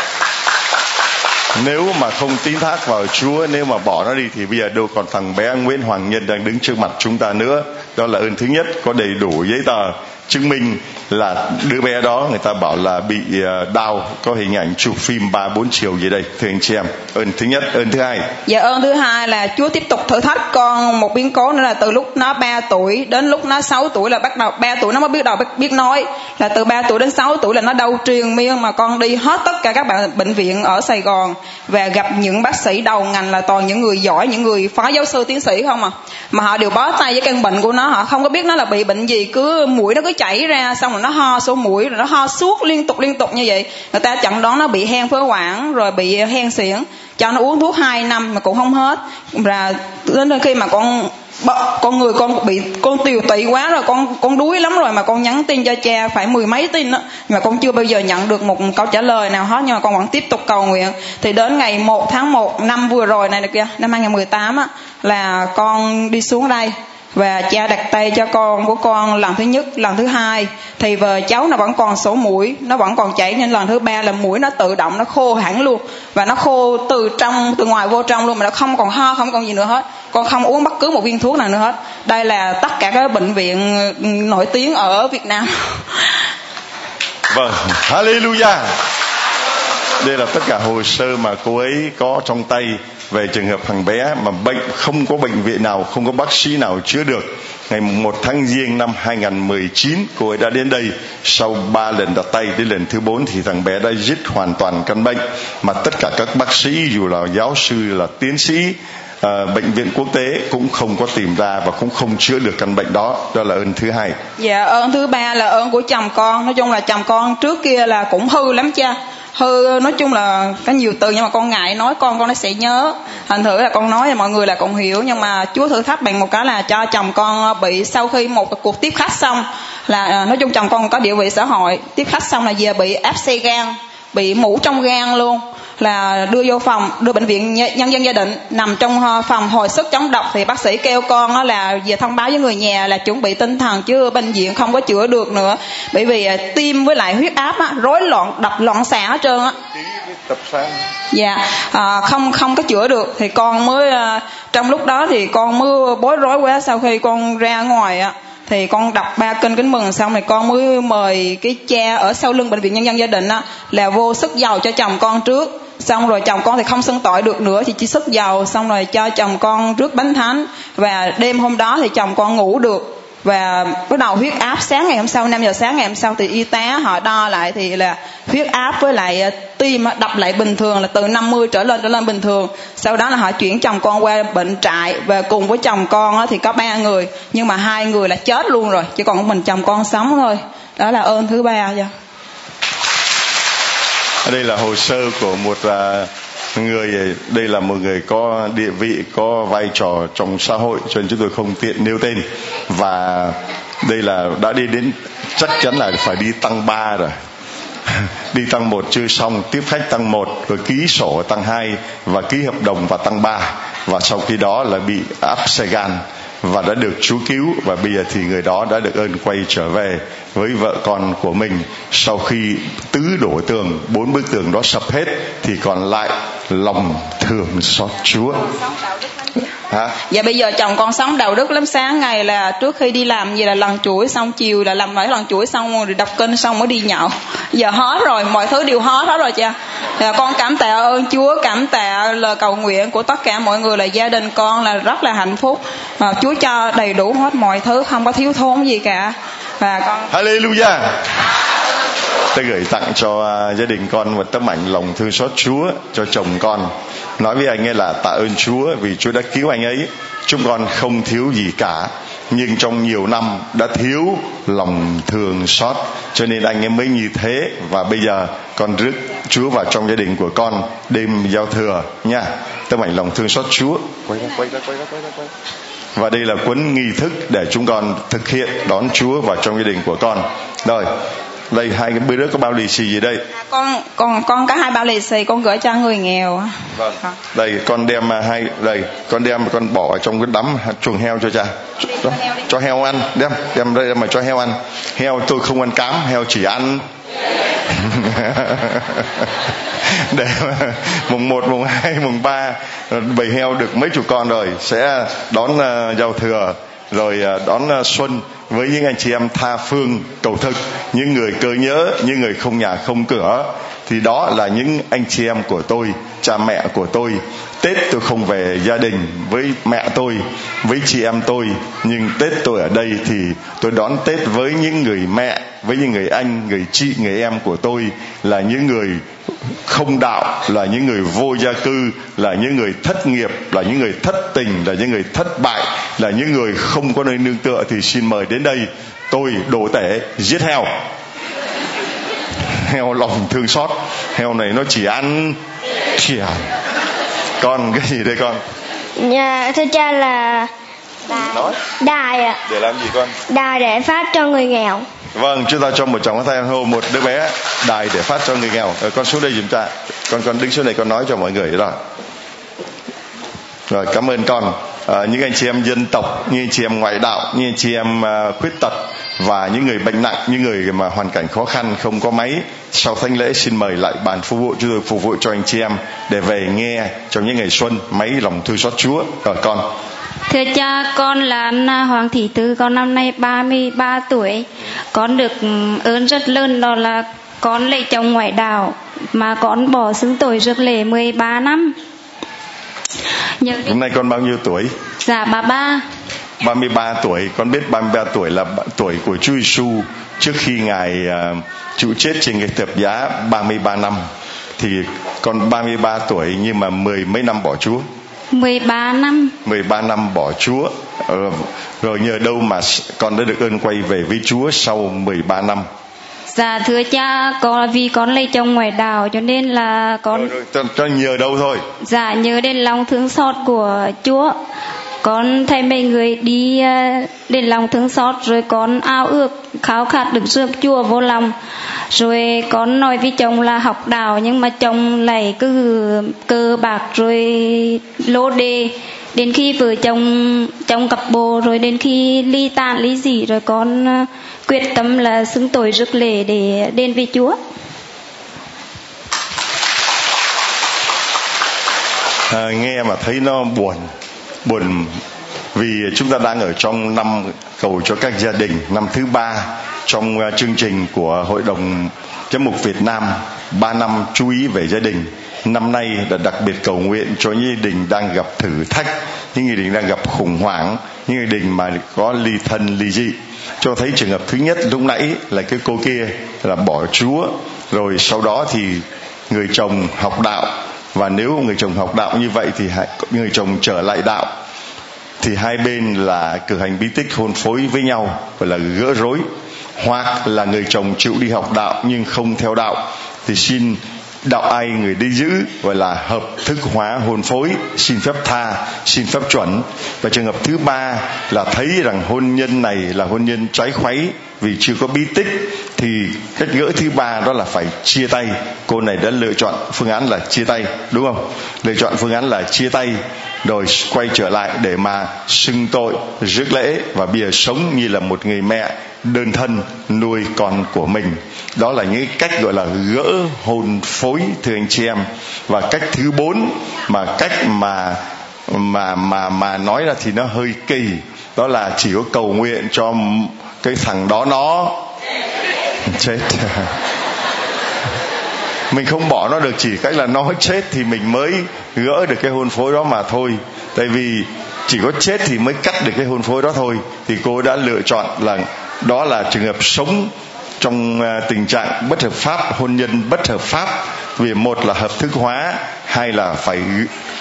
Nếu mà không tín thác vào Chúa, nếu mà bỏ nó đi, thì bây giờ đâu còn thằng bé Nguyễn Hoàng Nhân đang đứng trước mặt chúng ta nữa. Đó là ơn thứ nhất, có đầy đủ giấy tờ chứng minh là đứa bé đó người ta bảo là bị ờ, đau. Có hình ảnh chụp phim ba bốn chiều gì đây thưa anh chị em. Ơn thứ nhất ơn thứ hai. Dạ ơn thứ hai là chúa tiếp tục thử thách con một biến cố nữa là từ lúc nó 3 tuổi đến lúc nó 6 tuổi là bắt đầu 3 tuổi nó mới biết đầu biết, biết nói. Là từ 3 tuổi đến 6 tuổi là nó đau truyền miên mà con đi hết tất cả các bạn bệnh viện ở Sài Gòn và gặp những bác sĩ đầu ngành là toàn những người giỏi những người phó giáo sư tiến sĩ không à. Mà họ đều bó tay với căn bệnh của nó họ không có biết nó là bị bệnh gì cứ mũi nó cứ chảy ra, xong rồi nó ho sổ mũi, rồi nó ho suốt liên tục liên tục như vậy. Người ta chẩn đoán nó bị hen phế quản, rồi bị hen xiển cho nó uống thuốc 2 năm mà cũng không hết. Và đến khi mà con con người con bị, con tiều tụy quá rồi, con con đuối lắm rồi mà con nhắn tin cho cha phải mười mấy tin đó mà con chưa bao giờ nhận được một câu trả lời nào hết, nhưng mà con vẫn tiếp tục cầu nguyện. Thì đến ngày 1 tháng 1 năm vừa rồi này được kia năm 2018 á, là con đi xuống đây và cha đặt tay cho con của con lần thứ nhất, lần thứ hai. Thì vợ cháu nó vẫn còn sổ mũi, nó vẫn còn chảy, nên lần thứ ba là mũi nó tự động nó khô hẳn luôn. Và nó khô từ trong, từ ngoài vô trong luôn, mà nó không còn ho, không còn gì nữa hết. Con không uống bất cứ một viên thuốc nào nữa hết. Đây là tất cả các bệnh viện nổi tiếng ở việt nam. Vâng hallelujah. Đây là tất cả hồ sơ mà cô ấy có trong tay về trường hợp thằng bé mà bệnh không có bệnh viện nào không có bác sĩ nào chữa được ngày 1 tháng giêng năm 2019 cô ấy đã đến đây. Sau 3 lần đặt tay đến lần thứ 4 thì thằng bé đã dứt hoàn toàn căn bệnh. Mà tất cả các bác sĩ dù là giáo sư là tiến sĩ à, bệnh viện quốc tế cũng không có tìm ra và cũng không chữa được căn bệnh đó. Đó là ơn thứ hai. Dạ ơn thứ ba là ơn của chồng con. Nói chung là chồng con trước kia là cũng hư lắm cha hư, nói chung là có nhiều từ nhưng mà con ngại nói, con con nó sẽ nhớ. Thành thử là con nói thì mọi người là con hiểu, nhưng mà chúa thử thách bằng một cái là cho chồng con ờ, bị sau khi một cuộc tiếp khách xong là ờ, nói chung chồng con có địa vị xã hội. Tiếp khách xong là về bị áp xe gan bị mũ trong gan luôn là đưa vô phòng đưa bệnh viện nhân dân gia đình nằm trong ờ, phòng hồi sức chống độc. Thì bác sĩ kêu con là về thông báo với người nhà là chuẩn bị tinh thần chứ bệnh viện không có chữa được nữa. Bởi vì ờ, tim với lại huyết áp á, rối loạn đập loạn xạ hết trơn á. Dạ à, không không có chữa được. Thì con mới trong lúc đó thì con mới bối rối quá sau khi con ra ngoài á thì con đọc ba kênh kính mừng, xong thì con mới mời cái cha ở sau lưng bệnh viện nhân dân gia đình á, là vô sức giàu cho chồng con trước. Xong rồi chồng con thì không xưng tội được nữa, thì chỉ sức giàu, xong rồi cho chồng con rước bánh thánh. Và đêm hôm đó thì chồng con ngủ được và bắt đầu huyết áp sáng ngày hôm sau 5 giờ sáng ngày hôm sau thì y tá họ đo lại thì là huyết áp với lại ờ, tim đập lại bình thường là từ 50 trở lên trở lên bình thường. Sau đó là họ chuyển chồng con qua bệnh trại và cùng với chồng con thì có ba người nhưng mà hai người là chết luôn rồi chỉ còn mình chồng con sống thôi. Đó là ơn thứ ba cho. Đây là hồ sơ của một uh, người, đây là một người có địa vị, có vai trò trong xã hội, cho nên chúng tôi không tiện nêu tên. Và đây là, đã đi đến, chắc chắn là phải đi tăng ba rồi. Đi tăng một chưa xong, tiếp khách tăng một, rồi ký sổ tăng hai, và ký hợp đồng và tăng ba. Và sau khi đó là bị áp xe gan và đã được Chúa cứu. Và bây giờ thì người đó đã được ơn quay trở về với vợ con của mình. Sau khi tứ đổ tường, bốn bức tường đó sập hết, thì còn lại lòng thương xót Chúa hả? Dạ bây giờ chồng con sống đạo đức lắm. Sáng ngày là trước khi đi làm gì là lần chuỗi xong chiều là làm mấy lần chuỗi xong rồi đọc kinh xong mới đi nhậu. Giờ hết rồi mọi thứ đều hết hết rồi cha dạ, con cảm tạ ơn chúa cảm tạ lời cầu nguyện của tất cả mọi người là gia đình con là rất là hạnh phúc. Và chúa cho đầy đủ hết mọi thứ không có thiếu thốn gì cả. Và con Hallelujah. Tôi gửi tặng cho uh, gia đình con một tấm ảnh lòng thương xót Chúa cho chồng con nói với anh ấy là tạ ơn Chúa vì Chúa đã cứu anh ấy. Chúng con không thiếu gì cả, nhưng trong nhiều năm đã thiếu lòng thương xót. Cho nên anh ấy mới như thế và bây giờ con rước Chúa vào trong gia đình của con đêm giao thừa nha. Tấm ảnh lòng thương xót Chúa. Quay ra quay ra quay ra quay ra quay và đây là cuốn nghi thức để chúng con thực hiện đón Chúa vào trong gia đình của con. Rồi đây hai cái bữa đó có bao lì xì gì đây? À, con con con có hai bao lì xì con gửi cho người nghèo. Vâng. Đây con đem à, hai đây con đem con bỏ trong cái đấm chuồng heo cho cha. Cho, cho heo ăn đem đem đây mà cho heo ăn. Heo tôi không ăn cám heo chỉ ăn. Để mùng 1, mùng 2, mùng 3 bầy heo được mấy chục con rồi sẽ đón uh, giao thừa rồi à, đón à, xuân với những anh chị em tha phương, cầu thực những người cơ nhớ, những người không nhà không cửa. Thì đó là những anh chị em của tôi, cha mẹ của tôi tết tôi không về gia đình với mẹ tôi, với chị em tôi. Nhưng tết tôi ở đây thì tôi đón tết với những người mẹ, với những người anh, người chị, người em của tôi, là những người không đạo, là những người vô gia cư, là những người thất nghiệp, là những người thất tình, là những người thất bại, là những người không có nơi nương tựa. Thì xin mời đến đây, tôi đổ tể, giết heo. Heo lòng thương xót. Heo này nó chỉ ăn kìa con cái gì đây con? Dạ thưa cha là nói. Đài ạ. Để làm gì con? Đài để phát cho người nghèo. Vâng chúng ta cho một chồng tay hô một đứa bé đài để phát cho người nghèo. Rồi con xuống đây giùm cha. Con con đứng xuống đây con nói cho mọi người rồi rồi cảm ơn con. À, những anh chị em dân tộc như anh chị em ngoại đạo như anh chị em uh, khuyết tật và những người bệnh nặng những người mà hoàn cảnh khó khăn không có máy sau thánh lễ xin mời lại bàn phục vụ chúng tôi phục vụ cho anh chị em để về nghe trong những ngày xuân máy lòng thương xót Chúa rồi con Thưa cha, con là Hoàng Thị Tư, con năm nay 33 tuổi. Con được ơn rất lớn đó là con lấy chồng ngoại đạo mà con bỏ xứng tuổi rước lễ 13 năm. Nhờ Hôm nay con bao nhiêu tuổi? Dạ 33. 33 tuổi, con biết 33 tuổi là tuổi của Chúa Giêsu trước khi Ngài uh, chịu chết trên cái thập giá 33 năm. Thì con 33 tuổi nhưng mà mười mấy năm bỏ Chúa. 13 năm 13 năm bỏ Chúa ờ, rồi nhờ đâu mà con đã được ơn quay về với Chúa sau 13 năm Dạ thưa cha, con vì con lấy chồng ngoài đảo cho nên là con rồi, rồi, cho, cho nhờ đâu thôi. Dạ nhớ đến lòng thương xót của Chúa. Con thấy mấy người đi ờ, đến lòng thương xót rồi con ao ước khao khát được rước Chúa vô lòng. Rồi con nói với chồng là học đạo nhưng mà chồng lại cứ cơ bạc rồi lô đề đến khi vợ chồng chồng cặp bồ rồi đến khi ly tan ly dị rồi con ờ, quyết tâm là xưng tội rước lễ để đến với Chúa. À, nghe mà thấy nó buồn buồn vì chúng ta đang ở trong năm cầu cho các gia đình, năm thứ ba trong ờ, chương trình của hội đồng giám mục Việt Nam, ba năm chú ý về gia đình. Năm nay đã đặc biệt cầu nguyện cho những gia đình đang gặp thử thách, những gia đình đang gặp khủng hoảng, những gia đình mà có ly thân, ly dị. Cho thấy trường hợp thứ nhất lúc nãy là cái cô kia là bỏ chúa, rồi sau đó thì người chồng học đạo và nếu người chồng học đạo như vậy thì người chồng trở lại đạo, thì hai bên là cử hành bí tích hôn phối với nhau, gọi là gỡ rối. Hoặc là người chồng chịu đi học đạo nhưng không theo đạo, thì xin đạo ai người đi giữ, gọi là hợp thức hóa hôn phối, xin phép tha, xin phép chuẩn. Và trường hợp thứ ba là thấy rằng hôn nhân này là hôn nhân trái khuấy vì chưa có bí tích thì cách gỡ thứ ba đó là phải chia tay. Cô này đã lựa chọn phương án là chia tay, đúng không? Lựa chọn phương án là chia tay, rồi quay trở lại để mà xưng tội, rước lễ và bây giờ sống như là một người mẹ đơn thân nuôi con của mình. Đó là những cách gọi là gỡ hồn phối, thưa anh chị em. Và cách thứ bốn mà cách mà mà mà mà nói ra thì nó hơi kỳ. Đó là chỉ có cầu nguyện cho cái thằng đó nó chết. Mình không bỏ nó được, chỉ cách là nó chết thì mình mới gỡ được cái hôn phối đó mà thôi. Tại vì chỉ có chết thì mới cắt được cái hôn phối đó thôi. Thì cô đã lựa chọn là, đó là trường hợp sống trong à, tình trạng bất hợp pháp, hôn nhân bất hợp pháp. Vì một là hợp thức hóa, hai là phải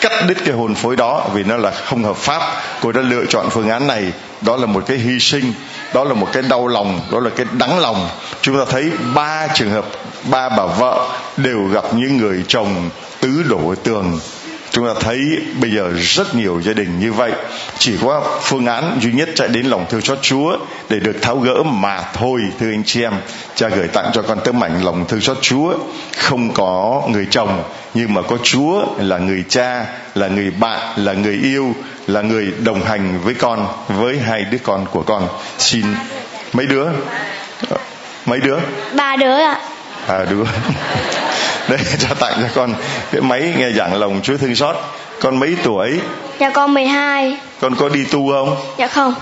cắt đứt cái hôn phối đó vì nó là không hợp pháp. Cô đã lựa chọn phương án này. Đó là một cái hy sinh đó là một cái đau lòng, đó là cái đắng lòng. Chúng ta thấy ba trường hợp, ba bà vợ đều gặp những người chồng tứ đổ tường. Chúng ta thấy bây giờ rất nhiều gia đình như vậy. Chỉ có phương án duy nhất chạy đến lòng thương xót chúa để được tháo gỡ mà thôi, thưa anh chị em. Cha gửi tặng cho con tấm ảnh lòng thương xót chúa. Không có người chồng, nhưng mà có chúa là người cha, là người bạn, là người yêu là người đồng hành với con với hai đứa con của con. Xin mấy đứa? Mấy đứa? Ba đứa ạ. À đứa đây cho tặng cho con cái máy nghe giảng lòng Chúa thương xót. Con mấy tuổi? Dạ con 12 con có đi tu không? Dạ không.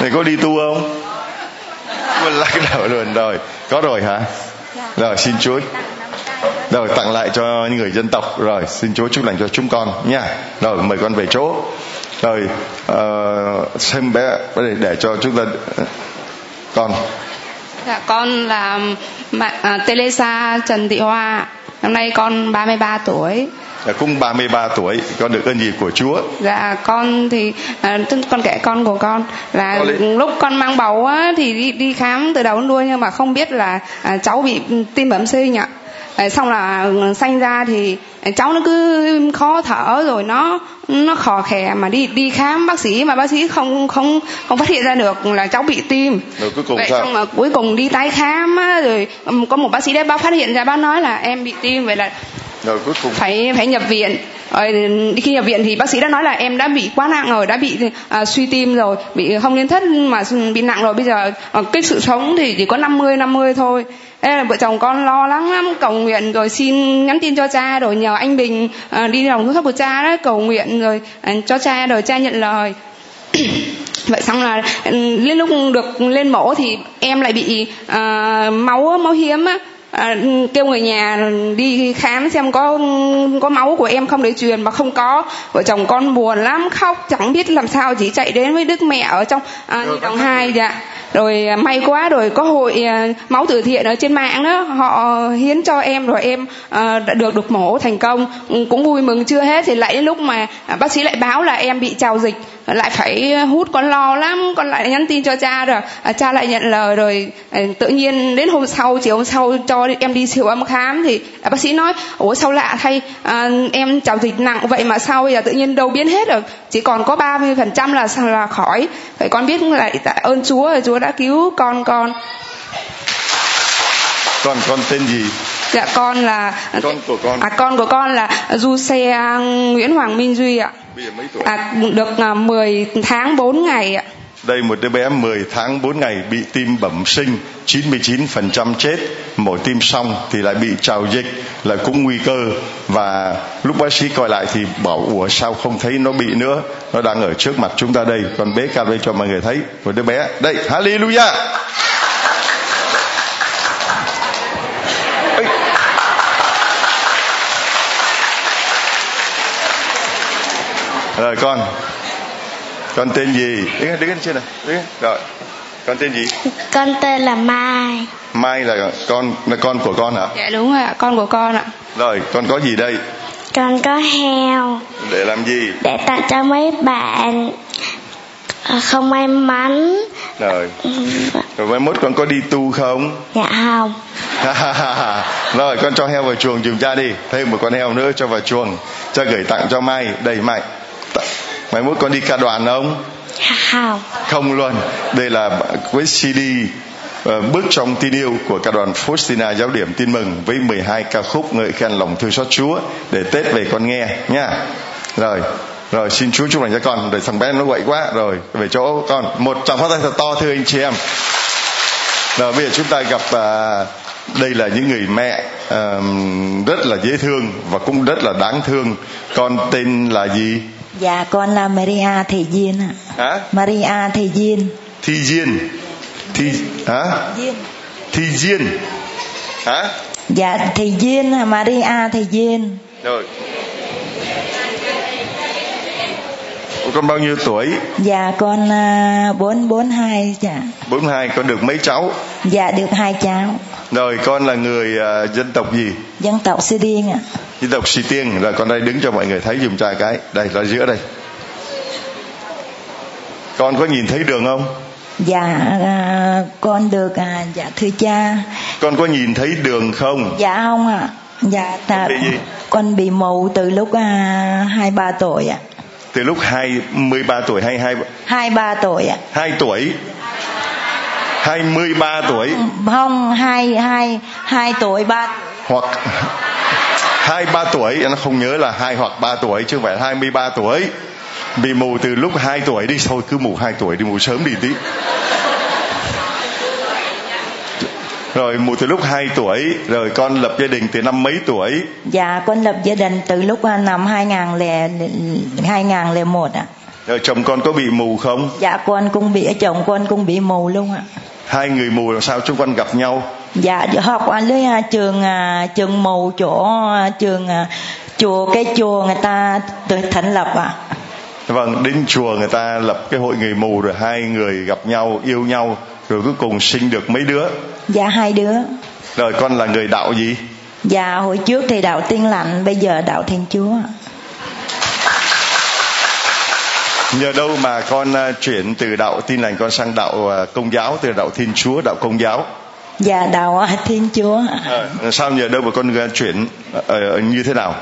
Này có đi tu không? Lắc đầu luôn rồi. Có rồi hả? Rồi xin Chúa rồi tặng lại cho những người dân tộc rồi xin Chúa chúc lành cho chúng con nha rồi mời con về chỗ rồi uh, xem bé để để cho chúng ta con Dạ con là à, Teresa Trần Thị Hoa. Năm nay con 33 tuổi. Dạ cũng 33 tuổi, con được ơn gì của Chúa? Dạ con thì à, con kể con của con là lúc con mang bầu á thì đi đi khám từ đầu đến đuôi nhưng mà không biết là à, cháu bị tim bẩm sinh ạ. À, xong là sanh ra thì cháu nó cứ khó thở rồi nó nó khò khè mà đi đi khám bác sĩ mà bác sĩ không không không phát hiện ra được là cháu bị tim. Rồi cuối cùng vậy sao? xong mà cuối cùng đi tái khám á, rồi có một bác sĩ đấy bác phát hiện ra bác nói là em bị tim vậy là rồi cuối cùng? phải phải nhập viện Ờ, khi nhập viện thì bác sĩ đã nói là em đã bị quá nặng rồi đã bị à, suy tim rồi bị không liên thất mà bị nặng rồi. Bây giờ ờ, cái sự sống thì chỉ có 50 50 thôi. Ê, vợ chồng con lo lắng lắm. Cầu nguyện rồi xin nhắn tin cho cha rồi nhờ anh Bình à, đi lòng thuốc của cha đó. Cầu nguyện rồi à, cho cha rồi cha nhận lời. Vậy xong là ừ, lên lúc được lên mổ thì em lại bị à, máu máu hiếm á à, kêu người nhà đi khám xem có có máu của em không để truyền mà không có. Vợ chồng con buồn lắm khóc chẳng biết làm sao chỉ chạy đến với đức mẹ ở trong à, đồng hai dạ. Rồi à, may quá rồi có hội à, máu từ thiện ở trên mạng đó. Họ hiến cho em rồi em à, đã được được mổ thành công. Ừ, cũng vui mừng chưa hết thì lại đến lúc mà bác sĩ lại báo là em bị trào dịch lại phải hút con lo lắm. Con lại nhắn tin cho cha rồi. Cha lại nhận lời rồi tự nhiên đến hôm sau chiều hôm sau cho em đi siêu âm khám thì bác sĩ nói ủa sao lạ thay à, em trào dịch nặng vậy mà sao bây giờ tự nhiên đâu biến hết rồi. Chỉ còn có 30 phần trăm là là khỏi. Vậy con biết lại tạ ơn Chúa rồi Chúa đã cứu con con. Con con tên gì? Dạ con là con của con. À con của con là du xe Nguyễn Hoàng Minh Duy ạ bây giờ mấy tuổi? À được 10 tháng 4 ngày ạ. Đây một đứa bé 10 tháng 4 ngày bị tim bẩm sinh 99% chết. Mổ tim xong thì lại bị trào dịch là cũng nguy cơ. Và lúc bác sĩ coi lại thì bảo ủa sao không thấy nó bị nữa? Nó đang ở trước mặt chúng ta đây. Con bé cao đây cho mọi người thấy một đứa bé. Đây hallelujah rồi con. Con tên gì? Đứng đứng lên trên này đứng rồi. Con tên gì? Con tên là Mai. mai là con là con của con hả? Dạ đúng rồi ạ con của con ạ. Rồi con có gì đây? Con có heo. Để làm gì? Để tặng cho mấy bạn. Ờ, không may mắn. rồi. Rồi mai mốt con có đi tu không? Dạ không. rồi con cho heo vào chuồng giùm cha đi. Thêm một con heo nữa cho vào chuồng. Cha gửi tặng cho mai. Đầy mai. Tạ- mai mốt con đi ca đoàn không? Không. không luôn. Đây là với cd ờ, bước trong tin yêu của ca đoàn Faustina giáo điểm tin mừng với 12 ca khúc ngợi khen lòng thương xót Chúa để Tết về con nghe nha. Rồi rồi xin Chúa chúc lành cho con. Để thằng bé nó quậy quá. Rồi về chỗ con. Một tràng phát tay thật to thưa anh chị em. Rồi bây giờ chúng ta gặp à, đây là những người mẹ à, rất là dễ thương và cũng rất là đáng thương. Con tên là gì Dạ con là Maria Thị Diên ạ. hả Maria Thị Diên. thi diên thi hả Diên. thi diên hả Dạ Thị Diên à, Maria Thị Diên. rồi Ủa, con bao nhiêu tuổi Dạ con à, bốn bốn hai dạ. 42 con được mấy cháu Dạ được hai cháu. rồi con là người à, dân tộc gì Dân tộc Sư Điên ạ. dân tộc Si Tiên rồi con đây đứng cho mọi người thấy dùm cha cái đây là giữa đây con có nhìn thấy đường không Dạ à, con được à, dạ thưa cha. con có nhìn thấy đường không Dạ không ạ. Dạ ta, con bị mù từ lúc à, hai ba tuổi ạ. Từ lúc 23 tuổi hay hai Hai ba tuổi ạ. hai tuổi. 23 tuổi. Không hai hai hai tuổi ba hoặc hai ba tuổi nó không nhớ là hai hoặc ba tuổi chứ không phải hai mươi ba tuổi. Bị mù từ lúc 2 tuổi đi thôi cứ mù 2 tuổi đi mù sớm đi tí rồi mù từ lúc 2 tuổi rồi con lập gia đình từ năm mấy tuổi Dạ con lập gia đình từ lúc à, năm 2001 ạ. rồi chồng con có bị mù không Dạ con cũng bị chồng con cũng bị mù luôn ạ. hai người mù làm sao chúng con gặp nhau Dạ học ở dưới à, trường à, trường mù chỗ trường chùa cái chùa người ta tự thành lập ạ. vâng đến chùa người ta lập cái hội người mù rồi hai người gặp nhau yêu nhau rồi cuối cùng sinh được mấy đứa Dạ hai đứa. rồi con là người đạo gì Dạ hồi trước thì đạo Tiên Lành, bây giờ đạo Thiên Chúa. nhờ đâu mà con à, chuyển từ đạo tin lành con sang đạo à, công giáo từ đạo thiên chúa đạo công giáo Dạ đạo à, Thiên Chúa. à, sao nhờ đâu mà con chuyển ờ, như thế nào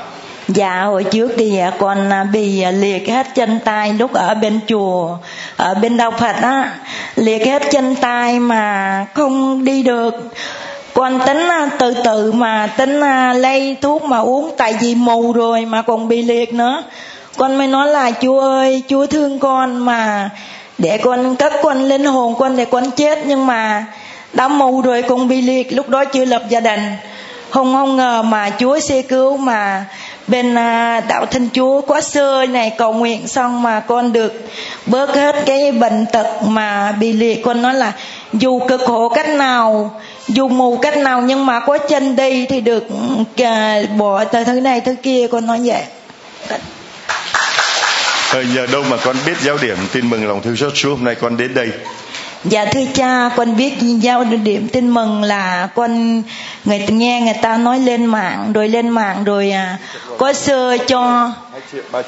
Dạ hồi trước thì à, con à, bị à, liệt hết chân tay lúc ở bên chùa ở bên đạo Phật á. Liệt hết chân tay mà không đi được. Con tính từ từ mà tính à, lấy thuốc mà uống tại vì mù rồi mà còn bị liệt nữa. Con mới nói là chúa ơi chúa thương con mà để con cất con linh hồn con để con chết. Nhưng mà đã mù rồi con bị liệt lúc đó chưa lập gia đình. Không không ngờ mà Chúa sẽ cứu mà bên à, đạo Thiên Chúa quá xưa này cầu nguyện xong mà con được bớt hết cái bệnh tật mà bị liệt con nói là dù cực khổ cách nào, dù mù cách nào nhưng mà có chân đi thì được à, bỏ từ thứ này thứ kia. Con nói vậy. Thời giờ đâu mà con biết giáo điểm. Tin mừng lòng thương xót chúa. Hôm nay con đến đây. Dạ thưa cha, con biết giao điểm tin mừng là con người nghe người ta nói lên mạng rồi lên mạng rồi à, có sơ cho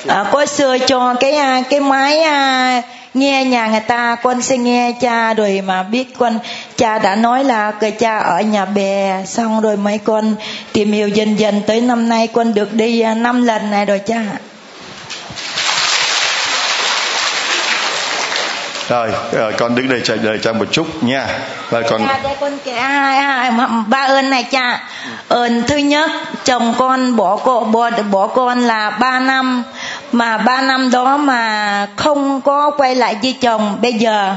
à, có sơ cho cái à, cái máy à, nghe nhà người ta con sẽ nghe cha rồi mà biết con cha đã nói là cái cha ở nhà bè xong rồi mấy con tìm hiểu dần dần tới năm nay con được đi à, năm lần này rồi cha rồi ờ, con đứng đây chờ đợi cha một chút nha. Và con Cha để con kể hai, hai ba ơn này cha. Ơn thứ nhất chồng con bỏ cô bỏ bỏ con là ba năm. Mà ba năm đó mà không có quay lại với chồng. Bây giờ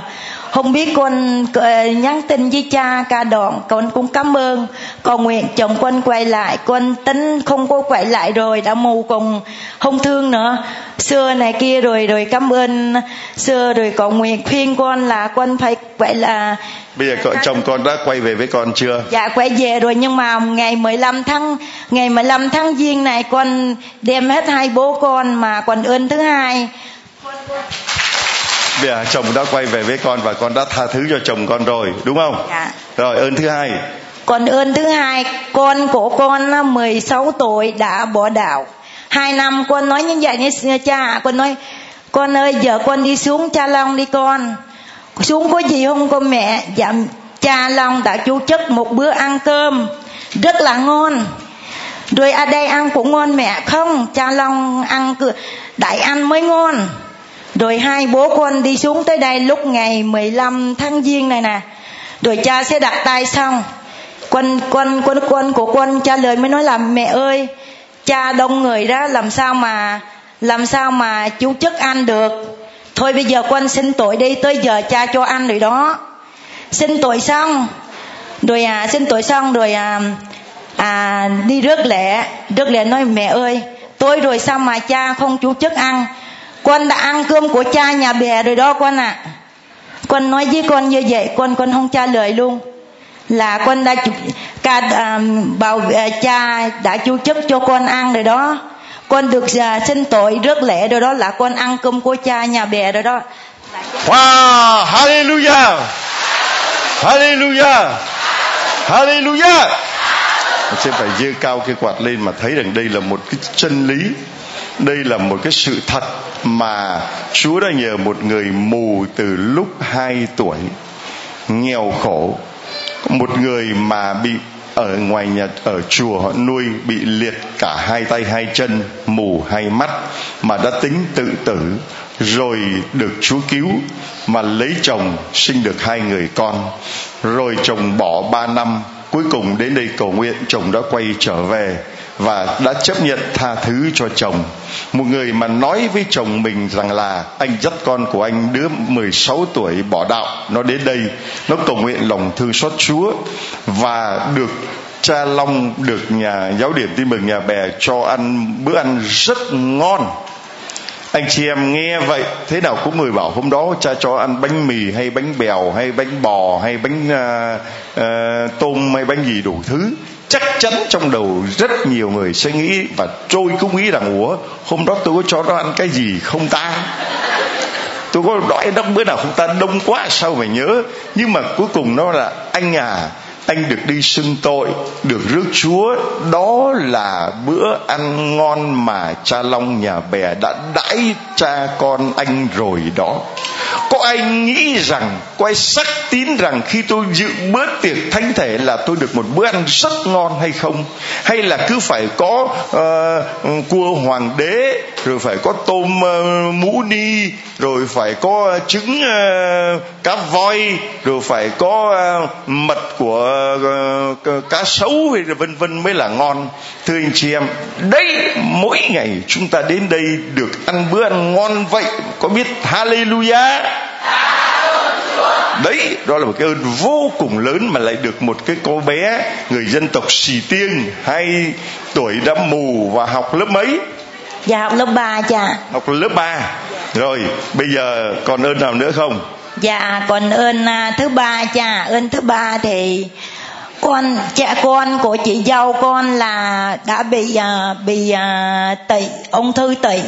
không biết con ờ, nhắn tin với cha ca đoạn con cũng cảm ơn. Cầu nguyện chồng con quay lại con tính không có quay lại rồi đã mù còn không thương nữa. Xưa này kia rồi rồi cảm ơn. Xưa rồi cầu nguyện khuyên con là con phải quay là bây giờ con, chồng con đã quay về với con chưa? Dạ quay về rồi nhưng mà ngày 15 tháng ngày 15 tháng giêng này con đem hết hai bố con mà còn ơn thứ hai bây giờ chồng đã quay về với con và con đã tha thứ cho chồng con rồi đúng không? Dạ. Rồi ơn thứ hai. Còn ơn thứ hai con của con 16 tuổi đã bỏ đạo. Hai năm con nói như vậy với cha con nói con ơi giờ con đi xuống cha long đi con. Xuống có gì không con mẹ? Dạ cha long đã chú chất một bữa ăn cơm rất là ngon. Rồi ở đây ăn cũng ngon mẹ không? Cha long ăn đại ăn mới ngon rồi hai bố con đi xuống tới đây lúc ngày 15 tháng giêng này nè. Rồi cha sẽ đặt tay xong. Quân quân quân quân của quân cha lời mới nói là, mẹ ơi, cha đông người đó, làm sao mà, làm sao mà chú chức ăn được? Thôi bây giờ quân xin tội đi, tới giờ cha cho ăn rồi đó. Xin tội xong. Rồi à xin tội xong rồi à à đi rước lễ. Rước lễ nói, mẹ ơi tôi rồi sao mà cha không chú chức ăn? Con đã ăn cơm của cha nhà bè rồi đó con ạ. À. con nói với con như vậy con con không trả lời luôn. Là con đã ca à, bảo à, cha đã chú chức cho con ăn rồi đó. Con được à, xin tội rước lễ rồi đó là con ăn cơm của cha nhà bè rồi đó. Wow hallelujah. Hallelujah. Hallelujah. Sẽ phải giơ cao cái quạt lên mà thấy rằng đây là một cái chân lý đây là một cái sự thật mà Chúa đã nhờ một người mù từ lúc 2 tuổi, nghèo khổ. Một người mà bị ở ngoài nhà, ở chùa họ nuôi, bị liệt cả hai tay, hai chân, mù hai mắt, mà đã tính tự tử, rồi được Chúa cứu, mà lấy chồng, sinh được hai người con. Rồi chồng bỏ ba năm, cuối cùng đến đây cầu nguyện, chồng đã quay trở về và đã chấp nhận tha thứ cho chồng. Một người mà nói với chồng mình rằng là anh dắt con của anh đứa 16 tuổi bỏ đạo nó đến đây nó cầu nguyện lòng thương xót Chúa và được cha Long được nhà giáo điểm tin mừng nhà bè cho ăn bữa ăn rất ngon. Anh chị em nghe vậy thế nào cũng người bảo hôm đó cha cho ăn bánh mì hay bánh bèo hay bánh bò hay bánh uh, uh, tôm hay bánh gì đủ thứ chắc chắn trong đầu rất nhiều người sẽ nghĩ và trôi cũng nghĩ rằng, ủa, hôm đó tôi có cho nó ăn cái gì không ta? Tôi có đói nó bữa nào không ta? Đông quá, sao phải nhớ? Nhưng mà cuối cùng nó là, anh à anh được đi xưng tội, được rước chúa. Đó là bữa ăn ngon mà cha long nhà bè đã đãi cha con anh rồi đó có ai nghĩ rằng có ai sắc tín rằng khi tôi dự bữa tiệc thánh thể là tôi được một bữa ăn rất ngon hay không? Hay là cứ phải có uh, cua hoàng đế rồi phải có tôm uh, mũ ni rồi phải có trứng uh, cá voi rồi phải có uh, mật của uh, cá sấu hay là vân vân mới là ngon? Thưa anh chị em đây mỗi ngày chúng ta đến đây được ăn bữa ăn ngon vậy có biết hallelujah? Đấy đó là một cái ơn vô cùng lớn mà lại được một cái cô bé người dân tộc xì tiên hai tuổi đã mù và học lớp mấy? Dạ học lớp 3 cha. Học lớp 3 rồi bây giờ còn ơn nào nữa không? Dạ còn ơn à, thứ ba cha. Ơn thứ ba thì con cha con của chị dâu con là đã bị uh, bị uh, tỵ ung thư tỵ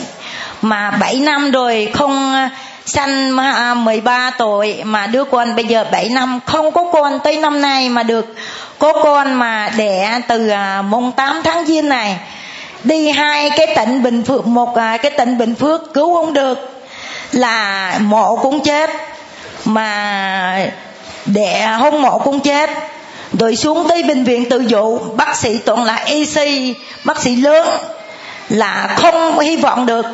mà 7 năm rồi không sanh 13 tuổi mà đứa con bây giờ 7 năm. Không có con tới năm nay mà được. Có con mà đẻ từ à, mùng 8 tháng giêng này. Đi hai cái tỉnh bình phước, một à, cái tỉnh bình phước cứu không được là mộ cũng chết. Mà đẻ không mộ cũng chết. Rồi xuống tới bệnh viện tự dụ, bác sĩ toàn là EC bác sĩ lớn, là không hy vọng được.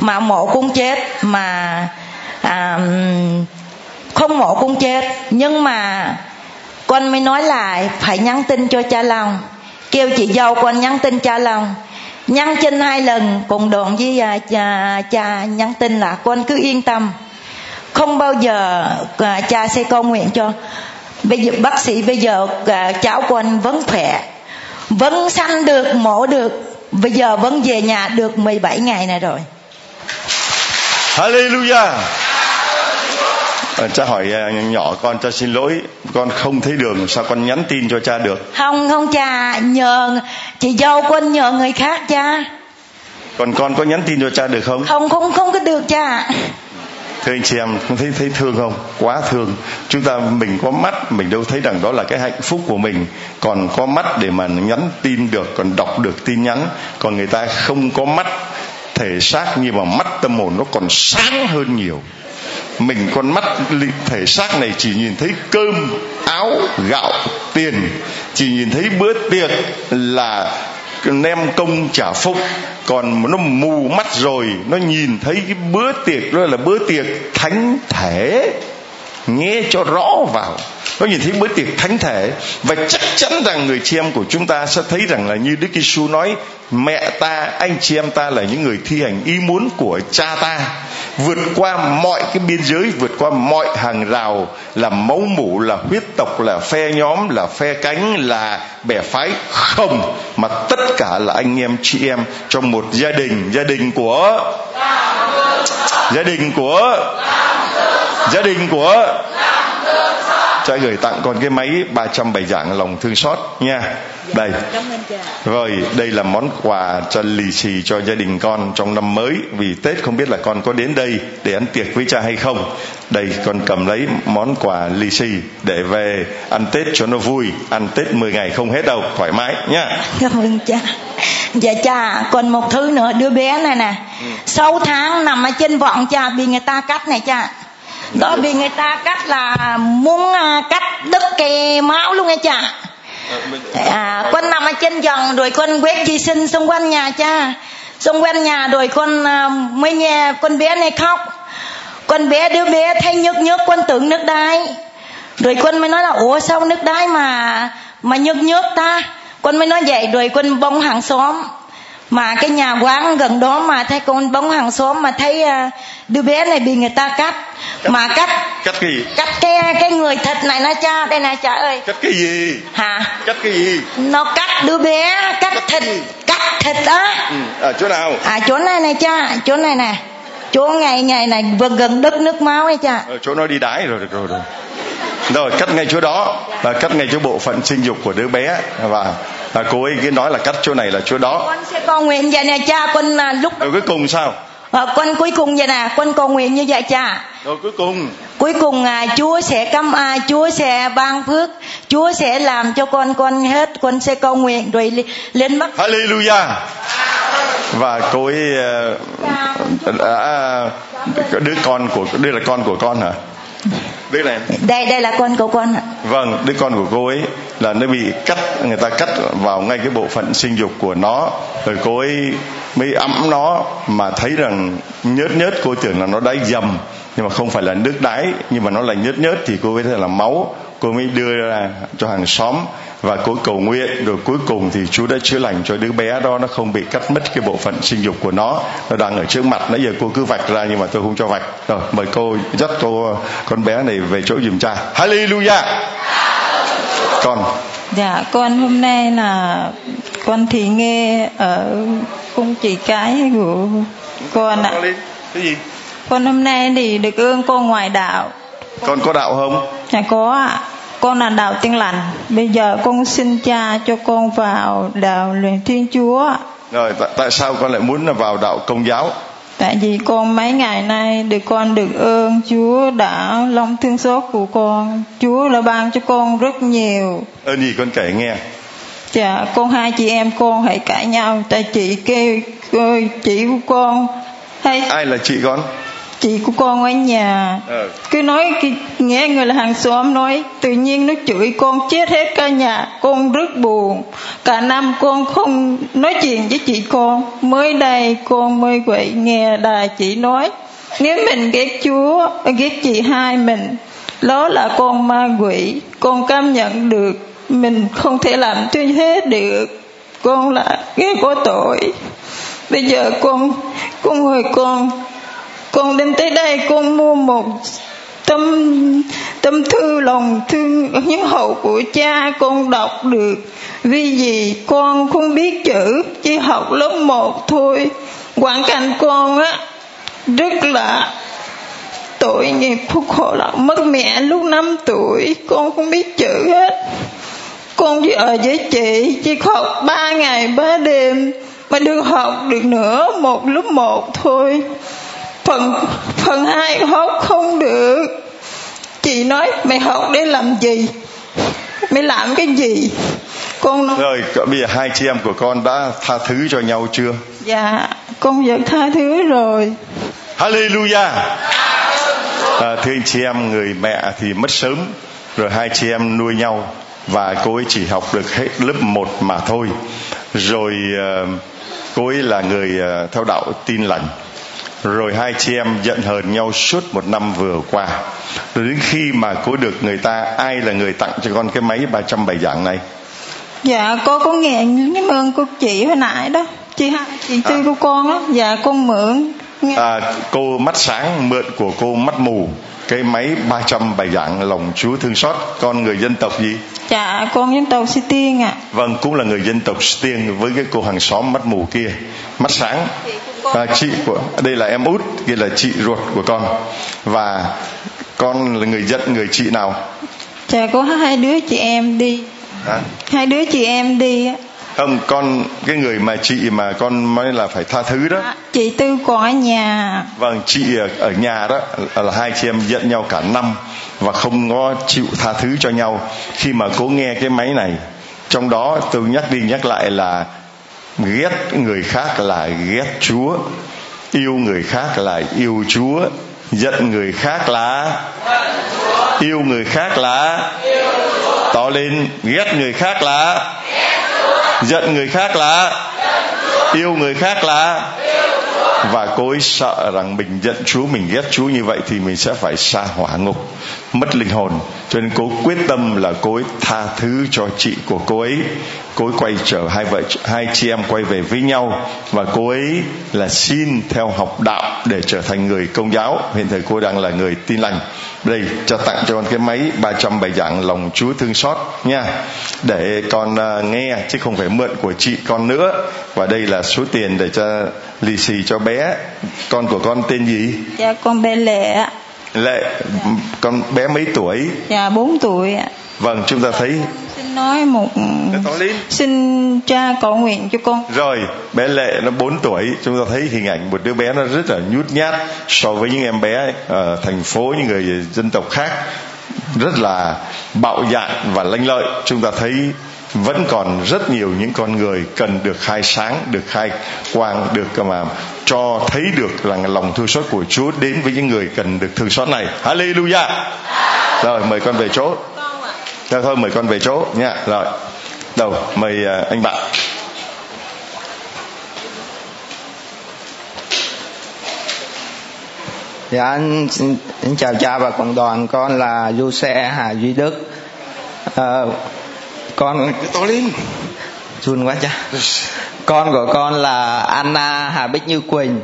Mà mộ cũng chết. Mà à, không mổ cũng chết. Nhưng mà con mới nói lại phải nhắn tin cho cha lòng kêu chị dâu con nhắn tin cha lòng nhắn tin hai lần cùng đoạn với à, cha, cha nhắn tin là con cứ yên tâm. Không bao giờ à, cha sẽ con nguyện cho. Bây giờ bác sĩ bây giờ à, cháu con vẫn khỏe. Vẫn sanh được mổ được. Bây giờ vẫn về nhà được 17 ngày này rồi. Hallelujah cha hỏi à, nhỏ con cho xin lỗi con không thấy đường sao con nhắn tin cho cha được? Không không cha nhờ chị dâu con nhờ người khác cha. Còn con có nhắn tin cho cha được không? Không không không có được cha. Thưa anh chị em thấy thấy thương không? Quá thương. Chúng ta mình có mắt mình đâu thấy rằng đó là cái hạnh phúc của mình. Còn có mắt để mà nhắn tin được còn đọc được tin nhắn. Còn người ta không có mắt thể xác nhưng mà mắt tâm hồn nó còn sáng hơn nhiều mình con mắt thể xác này chỉ nhìn thấy cơm, áo, gạo, tiền. Chỉ nhìn thấy bữa tiệc là nem công trả phúc. Còn nó mù mắt rồi, nó nhìn thấy cái bữa tiệc, đó là bữa tiệc thánh thể. Nghe cho rõ vào nó nhìn thấy bữa tiệc thánh thể. Và chắc chắn rằng người chị em của chúng ta sẽ thấy rằng là như Đức Giêsu nói mẹ ta anh chị em ta là những người thi hành ý muốn của cha ta. Vượt qua mọi cái biên giới vượt qua mọi hàng rào là máu mủ là huyết tộc là phe nhóm là phe cánh là bè phái. Không mà tất cả là anh em chị em trong một gia đình. Gia đình của gia đình của gia đình của cho gửi tặng con cái máy 300 bài giảng lòng thương xót nha. Đây. rồi đây là món quà cho lì xì cho gia đình con trong năm mới. Vì tết không biết là con có đến đây để ăn tiệc với cha hay không. Đây con cầm lấy món quà lì xì để về ăn tết cho nó vui. Ăn tết 10 ngày không hết đâu. Thoải mái nha. Cảm ơn cha. Dạ cha còn một thứ nữa đứa bé này nè. Ừ. 6 tháng nằm ở trên vọng cha bị người ta cắt này cha đó vì người ta cắt là muốn à, cắt đứt cái máu luôn nghe cha. À, con nằm ở trên giường rồi con quét vệ sinh xung quanh nhà cha. Xung quanh nhà rồi con à, mới nghe con bé này khóc. Con bé đứa bé thấy nhức nhức con tưởng nước đái rồi con mới nói là ủa sao nước đái mà mà nhức nhức ta? Con mới nói vậy rồi con bông hàng xóm mà cái nhà quán gần đó mà thấy con bóng hàng xóm mà thấy uh, đứa bé này bị người ta cắt, cắt mà cắt cắt cái gì? cắt cái cái người thịt này nó cha đây này cha ơi. Cắt cái gì? Hả? Cắt cái gì? Nó cắt đứa bé cắt, cắt thịt cắt thịt đó. Ừ. ở chỗ nào? À chỗ này này cha chỗ này nè. Chỗ ngày ngày này vừa gần đất nước máu ấy cha. Ở chỗ nó đi đái rồi rồi rồi. Rồi cắt ngay chỗ đó và cắt ngay chỗ bộ phận sinh dục của đứa bé và và cô ấy cứ nói là cắt chỗ này là chỗ đó. Con sẽ cầu nguyện vậy nè cha con là lúc rồi cuối cùng sao? À, con cuối cùng vậy nè con cầu nguyện như vậy cha. Rồi cuối cùng. Cuối cùng à, Chúa sẽ căm à, Chúa sẽ ban phước Chúa sẽ làm cho con con hết con sẽ cầu nguyện rồi lên mắt Hallelujah. Và cô ấy uh, à, đứa con của đây là con của con hả đây này đây đây là con của con vâng đứa con của cô ấy là nó bị cắt người ta cắt vào ngay cái bộ phận sinh dục của nó. Rồi cô ấy mới ấm nó mà thấy rằng nhớt nhớt cô tưởng là nó đáy dầm. Nhưng mà không phải là nước đáy nhưng mà nó là nhớt nhớt thì cô ấy thấy là máu. Cô mới đưa ra cho hàng xóm và cô cầu nguyện rồi cuối cùng thì Chúa đã chữa lành cho đứa bé đó nó không bị cắt mất cái bộ phận sinh dục của nó. Nó đang ở trước mặt nãy giờ cô cứ vạch ra nhưng mà tôi không cho vạch. Rồi mời cô dắt cô con bé này về chỗ giùm cha. Hallelujah! Con. Dạ con hôm nay là con thì nghe ở cung chỉ cái của con ạ. Cái gì? Con hôm nay thì được ơn cô ngoài đạo. Con có đạo không? Dạ có ạ con là đạo tiên lành. Bây giờ con xin cha cho con vào đạo luyện thiên chúa. Rồi tại, tại sao con lại muốn là vào đạo công giáo? Tại vì con mấy ngày nay được con được ơn chúa đã lòng thương xót của con. Chúa đã ban cho con rất nhiều. Ơn gì con kể nghe. Dạ con hai chị em con hãy cãi nhau. Tại chị kêu chị của con hay ai là chị con chị của con ở nhà. Ừ. cứ nói nghe người là hàng xóm nói tự nhiên nó chửi con chết hết cả nhà con rất buồn. Cả năm con không nói chuyện với chị con. Mới đây con mới vậy nghe đài chị nói nếu mình ghét chúa ghét chị hai mình đó là con ma quỷ. Con cảm nhận được mình không thể làm thế hết được. Con là ghét có tội. Bây giờ con con ơi con con đến tới đây con mua một tâm tâm thư lòng thương những hậu của cha con đọc được. Vì gì con không biết chữ, chỉ học lớp một thôi. Hoàn cảnh con á, rất là tội nghiệp phúc khổ lắm. Mất mẹ lúc 5 tuổi, con không biết chữ hết. Con chỉ ở với chị, chỉ học ba ngày ba đêm mà được học được nữa một lúc một thôi phần phần hai học không được. Chị nói mày học để làm gì? Mày làm cái gì? Con nói rồi bây giờ hai chị em của con đã tha thứ cho nhau chưa? Dạ con vẫn tha thứ rồi. Hallelujah. À, thưa anh chị em người mẹ thì mất sớm rồi hai chị em nuôi nhau và cô ấy chỉ học được hết lớp 1 mà thôi. Rồi uh, cô ấy là người uh, theo đạo tin lành rồi hai chị em giận hờn nhau suốt một năm vừa qua. Rồi đến khi mà cô được người ta ai là người tặng cho con cái máy 307 dạng này? Dạ con có nghe cảm ơn cô chị hồi nãy đó. Chị hai chị tư à. của con á. Dạ con mượn. À, cô mắt sáng mượn của cô mắt mù. Cái máy 300 bài giảng lòng Chúa thương xót. Con người dân tộc gì? Dạ con dân tộc Sư Tiên ạ. À. vâng cũng là người dân tộc Sư Tiên với cái cô hàng xóm mắt mù kia. Mắt sáng và chị của đây là em út kia là chị ruột của con. Và con là người dân người chị nào? Dạ có hai đứa chị em đi. À? hai đứa chị em đi không con cái người mà chị mà con nói là phải tha thứ đó. À, chị tư còn ở nhà. Vâng chị ở nhà đó là hai chị em giận nhau cả năm và không có chịu tha thứ cho nhau. Khi mà cố nghe cái máy này trong đó tôi nhắc đi nhắc lại là ghét người khác là ghét chúa, yêu người khác là yêu chúa, giận người khác là yêu người khác là tỏ lên, ghét người khác là giận người khác là yêu người khác là và cô ấy sợ rằng mình giận Chúa, mình ghét Chúa như vậy thì mình sẽ phải xa hỏa ngục mất linh hồn. Cho nên cô quyết tâm là cô ấy tha thứ cho chị của cô ấy. Cô ấy quay trở hai vợ hai chị em quay về với nhau và cô ấy là xin theo học đạo để trở thành người công giáo. Hiện thời cô đang là người tin lành. Đây cho tặng cho con cái máy 300 bài giảng lòng Chúa thương xót nha. Để con uh, nghe chứ không phải mượn của chị con nữa. Và đây là số tiền để cho lì xì cho bé. Con của con tên gì? Dạ con bé lệ ạ lệ con bé mấy tuổi? Dạ 4 tuổi ạ. Vâng chúng ta thấy xin nói một xin cha cầu nguyện cho con. Rồi bé lệ nó 4 tuổi. Chúng ta thấy hình ảnh một đứa bé nó rất là nhút nhát so với những em bé ở thành phố những người dân tộc khác. Rất là bạo dạn và lanh lợi. Chúng ta thấy vẫn còn rất nhiều những con người cần được khai sáng được khai quang được mà cho thấy được là lòng thương xót của Chúa đến với những người cần được thương xót này. Hallelujah! Rồi mời con về chỗ. Dạ thôi mời con về chỗ nha. Rồi đầu mời uh, anh bạn. Dạ anh xin, xin chào cha và cộng đoàn. Con là Du Xe Hà Duy Đức. À, con to lên. Run quá cha. Con của con là Anna Hà Bích Như Quỳnh.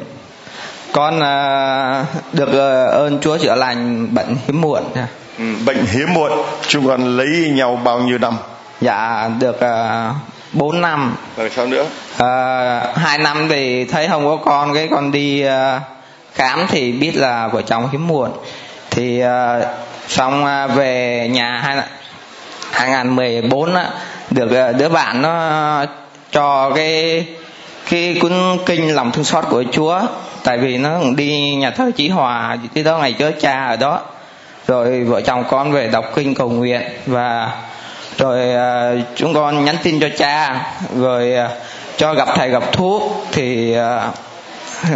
Con uh, được uh, ơn Chúa chữa lành bệnh hiếm muộn ừ, bệnh hiếm muộn. Chúng con lấy nhau bao nhiêu năm? Dạ được uh, 4 năm. Rồi sao nữa? Uh, hai năm thì thấy không có con cái con đi uh, khám thì biết là vợ chồng hiếm muộn. Thì uh, xong uh, về nhà hai 2014 á được ờ, đứa bạn nó cho cái cái cuốn kinh lòng thương xót của Chúa tại vì nó cũng đi nhà thờ Chí Hòa cái đó ngày chớ cha ở đó. Rồi vợ chồng con về đọc kinh cầu nguyện và rồi uh, chúng con nhắn tin cho cha. Rồi uh, cho gặp thầy gặp thuốc thì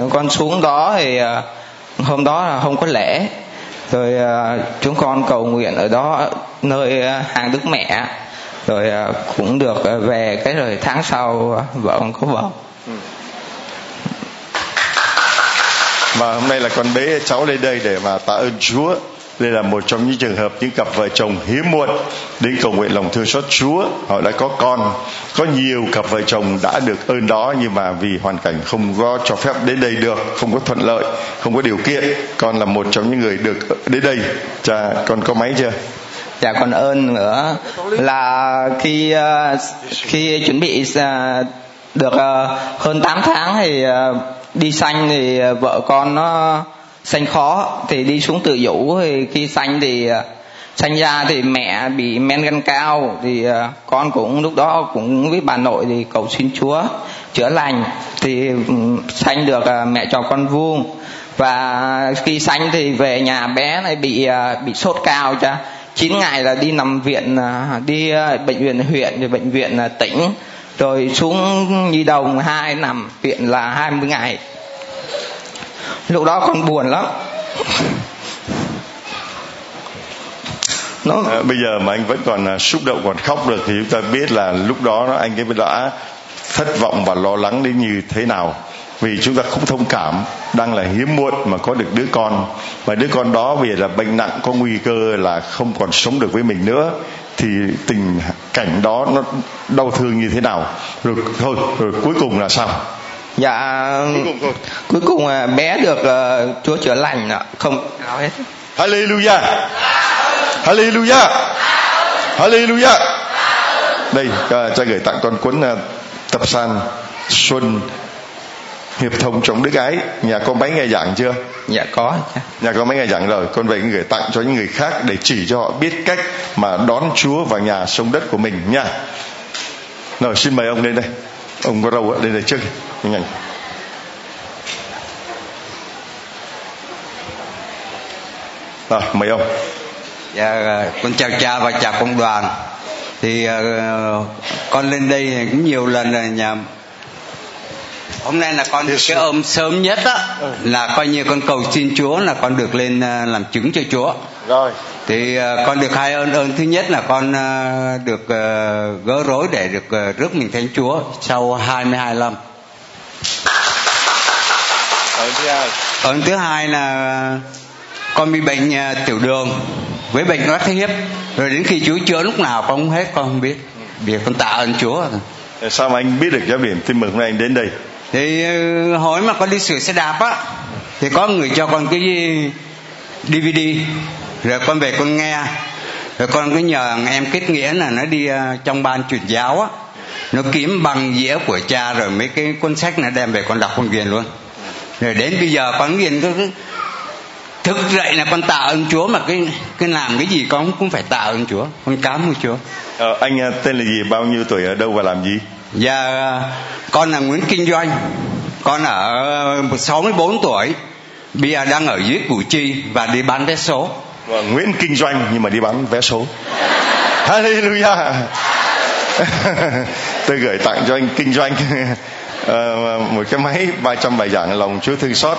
uh, con xuống đó thì uh, hôm đó là không có lễ rồi à, chúng con cầu nguyện ở đó, nơi à, hàng đức mẹ. Rồi à, cũng được về cái rồi tháng sau vợ con có vợ. Ừ. Và hôm nay là con bế cháu lên đây để mà tạ ơn Chúa đây là một trong những trường hợp những cặp vợ chồng hiếm muộn đến cầu nguyện lòng thương xót Chúa. Họ đã có con. Có nhiều cặp vợ chồng đã được ơn đó nhưng mà vì hoàn cảnh không có cho phép đến đây được, không có thuận lợi, không có điều kiện. Con là một trong những người được đến đây. Cha, con có máy chưa? Dạ còn ơn nữa là khi ờ, khi chuẩn bị ờ, được ờ, hơn 8 tháng thì đi xanh thì vợ con nó sanh khó thì đi xuống tự vũ thì khi sanh thì à, sanh ra thì mẹ bị men gan cao thì à, con cũng lúc đó cũng với bà nội thì cầu xin chúa chữa lành. Thì ừ, sanh được à, mẹ cho con vuông. Và khi sanh thì về nhà bé này bị bị sốt cao cha. 9 ngày là đi nằm viện đi bệnh viện huyện, rồi bệnh viện tỉnh. Rồi xuống nhi đồng hai nằm viện là 20 ngày lúc đó con buồn lắm. Nó à, bây giờ mà anh vẫn còn à, xúc động còn khóc được thì chúng ta biết là lúc đó anh ấy đã thất vọng và lo lắng đến như thế nào. Vì chúng ta không thông cảm đang là hiếm muộn mà có được đứa con. Và đứa con đó vì là bệnh nặng có nguy cơ là không còn sống được với mình nữa thì tình cảnh đó nó đau thương như thế nào? Rồi thôi rồi cuối cùng là sao? Dạ cuối cùng, thôi. cuối cùng à, bé được uh, chúa chữa lành không. Nào hết. Hallelujah. Hallelujah. Hallelujah. Đây uh, cha gửi tặng con cuốn uh, tập san xuân hiệp thông trong đức ái. Nhà có mấy ngày giảng chưa? Dạ có. Nhà có mấy ngày giảng rồi. Con về gửi tặng cho những người khác để chỉ cho họ biết cách mà đón chúa vào nhà sông đất của mình nha. Rồi xin mời ông lên đây. Ông có râu lên đây trước nhanh rồi mời ông dạ con chào cha và chào công đoàn. Thì uh, con lên đây cũng nhiều lần rồi nhà hôm nay là con được cái ôm sớm nhất á ừ. là coi như con cầu xin Chúa là con được lên uh, làm chứng cho Chúa. Rồi. Thì uh, con được hai ơn ơn thứ nhất là con uh, được uh, gỡ rối để được uh, rước mình thánh Chúa sau 22 năm ơn thứ hai ơn thứ hai là con bị bệnh uh, tiểu đường. Với bệnh loét hiếp. Rồi đến khi Chúa chữa lúc nào con không hết con không biết. Việc con tạ ơn Chúa. Sao mà anh biết được giáo điểm tin mừng hôm nay anh đến đây. Thì ờ, hỏi mà con đi sửa xe đạp á thì có người cho con cái dvd rồi con về con nghe. Rồi con cứ nhờ em kết nghĩa là nó đi ờ, trong ban truyền giáo á nó kiếm bằng dĩa của cha rồi mấy cái cuốn sách nó đem về con đọc con ghiền luôn. Rồi đến bây giờ con ghiền cứ thức dậy là con tạ ơn Chúa mà cái cái làm cái gì con cũng phải tạ ơn Chúa. Con cảm ơn Chúa. Ờ, anh tên là gì? Bao nhiêu tuổi ở đâu và làm gì? Dạ con là Nguyễn Kinh Doanh. Con ở 64 tuổi. Bây giờ đang ở dưới Củ Chi Và đi bán vé số. Và Nguyễn Kinh Doanh nhưng mà đi bán vé số. Hallelujah Tôi gửi tặng cho anh Kinh Doanh uh, ờ, một cái máy 300 bài giảng lòng Chúa thương xót.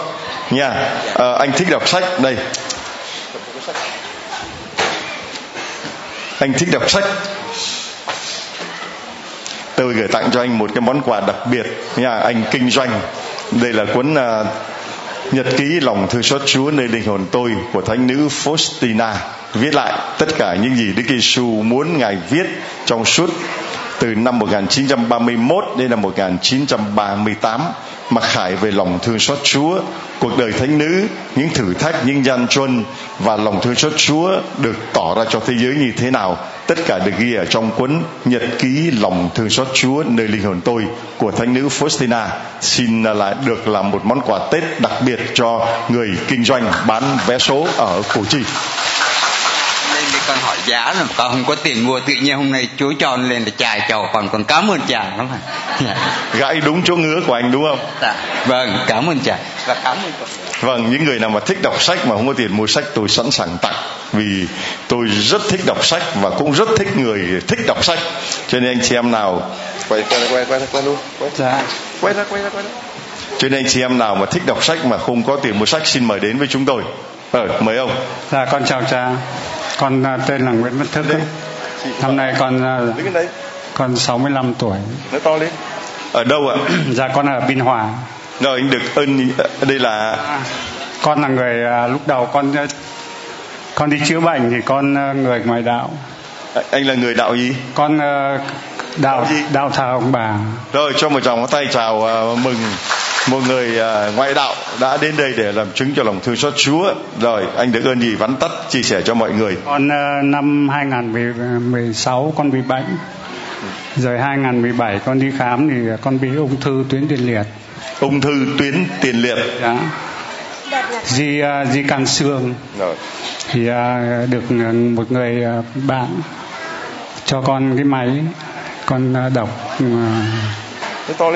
Nha. Uh, anh thích đọc sách. Đây. Anh thích đọc sách. Tôi gửi tặng cho anh một cái món quà đặc biệt. Nha anh kinh doanh. Đây là cuốn uh, nhật ký lòng thương xót Chúa nơi linh hồn tôi của thánh nữ Faustina viết lại tất cả những gì Đức Giêsu muốn ngài viết trong suốt từ năm 1931 đến năm 1938 mà khải về lòng thương xót Chúa, cuộc đời thánh nữ, những thử thách, những gian truân và lòng thương xót Chúa được tỏ ra cho thế giới như thế nào. Tất cả được ghi ở trong cuốn Nhật ký lòng thương xót Chúa nơi linh hồn tôi của thánh nữ Faustina. Xin là được làm một món quà Tết đặc biệt cho người kinh doanh bán vé số ở Củ Chi giá là con không có tiền mua tự nhiên hôm nay chú cho lên để chài cho còn còn cảm ơn cha lắm dạ. gãy đúng chỗ ngứa của anh đúng không? Dạ. vâng cảm ơn cha và cảm ơn con. Vâng những người nào mà thích đọc sách mà không có tiền mua sách tôi sẵn sàng tặng. Vì tôi rất thích đọc sách và cũng rất thích người thích đọc sách. Cho nên anh chị em nào quay quay quay quay quay luôn. Quay. Dạ. quay ra quay ra quay ra. Cho nên anh chị em nào mà thích đọc sách mà không có tiền mua sách xin mời đến với chúng tôi. Ờ, mời ông. Dạ con chào cha con à, tên là Nguyễn Văn Thức năm nay con à, con 65 tuổi. Nói to lên ở đâu ạ? Dạ con ở Biên Hòa. Rồi anh được ơn đây là à, con là người lúc đầu con con đi chữa bệnh thì con người ngoài đạo. Anh là người đạo gì? Con đạo gì? đạo thờ ông bà. Rồi cho một tràng tay chào mừng một người uh, ngoại đạo đã đến đây để làm chứng cho lòng thương xót Chúa. Rồi, anh được ơn gì vắn tắt chia sẻ cho mọi người. Con uh, năm 2016 con bị bệnh. Rồi 2017 con đi khám thì con bị ung thư tuyến tiền liệt. Ung thư tuyến tiền liệt. Dạ. Di uh, di can xương. Rồi. Thì được một người bạn cho con cái máy con đọc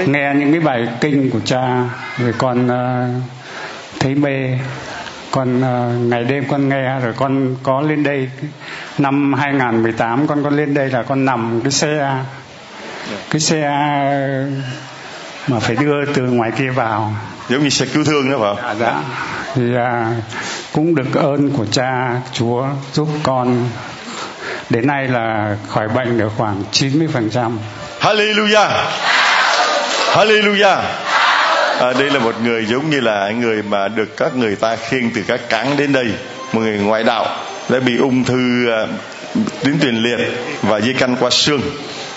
nghe những cái bài kinh của cha rồi con uh, thấy mê con uh, ngày đêm con nghe rồi con có lên đây năm 2018 con có lên đây là con nằm cái xe cái xe mà phải đưa từ ngoài kia vào giống như xe cứu thương đó phải không? Dạ, dạ. thì à, cũng được ơn của cha Chúa giúp con đến nay là khỏi bệnh được khoảng 90 phần trăm. Hallelujah. Hallelujah. À, đây là một người giống như là người mà được các người ta khiêng từ các cảng đến đây. Một người ngoại đạo đã bị ung thư uh, tuyến tiền liệt và di căn qua xương.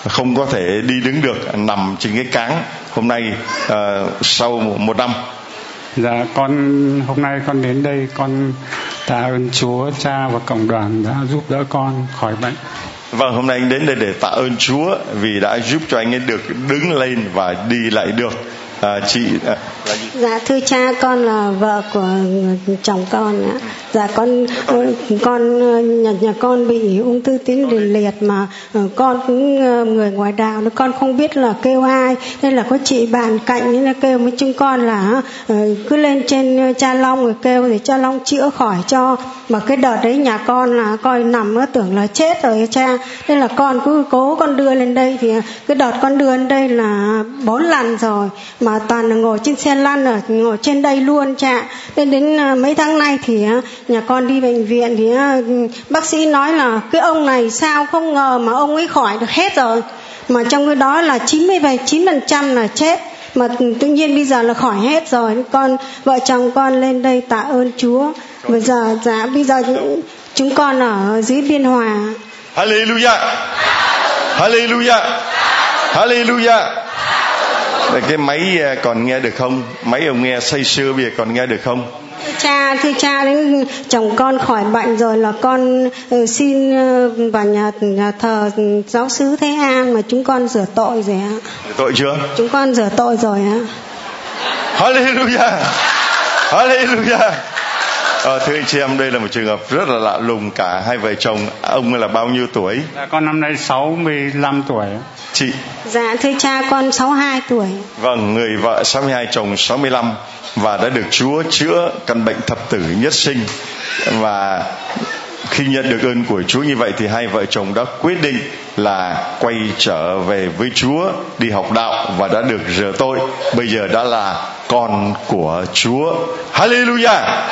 Không có thể đi đứng được nằm trên cái cáng. Hôm nay uh, sau một, một năm. Dạ con hôm nay con đến đây con tạ ơn Chúa cha và cộng đoàn đã giúp đỡ con khỏi bệnh. Vâng, hôm nay anh đến đây để tạ ơn Chúa vì đã giúp cho anh ấy được đứng lên và đi lại được. À, chị à, là gì? dạ thưa cha, con là vợ của chồng con ạ. Dạ con con nhà nhà con bị ung thư tuyến tiền liệt mà ờ, con cũng ờ, người ngoài đạo nó con không biết là kêu ai, nên là có chị bạn cạnh nên là kêu với chúng con là ờ, cứ lên trên cha long rồi kêu để cha long chữa khỏi cho. Mà cái đợt đấy nhà con là coi nằm nó tưởng là chết rồi cha. Nên là con cứ cố con đưa lên đây thì cái đợt con đưa lên đây là bốn lần rồi. Mà toàn là ngồi trên xe lăn ở ngồi trên đây luôn cha. Nên đến à, mấy tháng nay thì à, nhà con đi bệnh viện thì à, bác sĩ nói là cái ông này sao không ngờ mà ông ấy khỏi được hết rồi. Mà trong cái đó là 99 phần trăm là chết. Mà tự nhiên bây giờ là khỏi hết rồi. Con, vợ chồng con lên đây tạ ơn Chúa. Bây giờ dạ bây giờ chúng con ở dưới biên hòa. Hallelujah. Hallelujah. Hallelujah cái máy à, còn nghe được không? Máy ông nghe say sưa bây giờ còn nghe được không? Cha thưa cha đến chồng con khỏi bệnh rồi là con ừ, xin ừ, vào nhà, nhà thờ giáo sứ thế an mà chúng con rửa tội rồi ạ. Tội chưa? Chúng con rửa tội rồi ạ. Hallelujah! Hallelujah À, thưa anh chị em đây là một trường hợp rất là lạ lùng cả hai vợ chồng. Ông là bao nhiêu tuổi? Dạ, con năm nay 65 tuổi. Chị? Dạ thưa cha con 62 tuổi. Vâng người vợ 62 chồng 65 và đã được Chúa chữa căn bệnh thập tử nhất sinh. Và khi nhận được ơn của Chúa như vậy thì hai vợ chồng đã quyết định là quay trở về với Chúa đi học đạo và đã được rửa tội. Bây giờ đã là con của Chúa. Hallelujah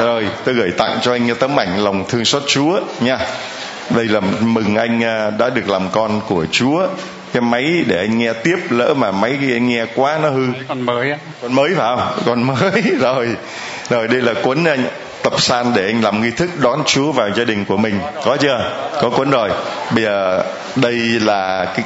rồi tôi gửi tặng cho anh tấm ảnh lòng thương xót Chúa nha. Đây là mừng anh à, đã được làm con của Chúa. Cái máy để anh nghe tiếp lỡ mà máy kia anh nghe quá nó hư. Còn mới á. Còn mới phải không? Còn mới rồi. Rồi đây là cuốn à, tập san để anh làm nghi thức đón Chúa vào gia đình của mình. Có chưa? Có cuốn rồi. Bây giờ đây là cái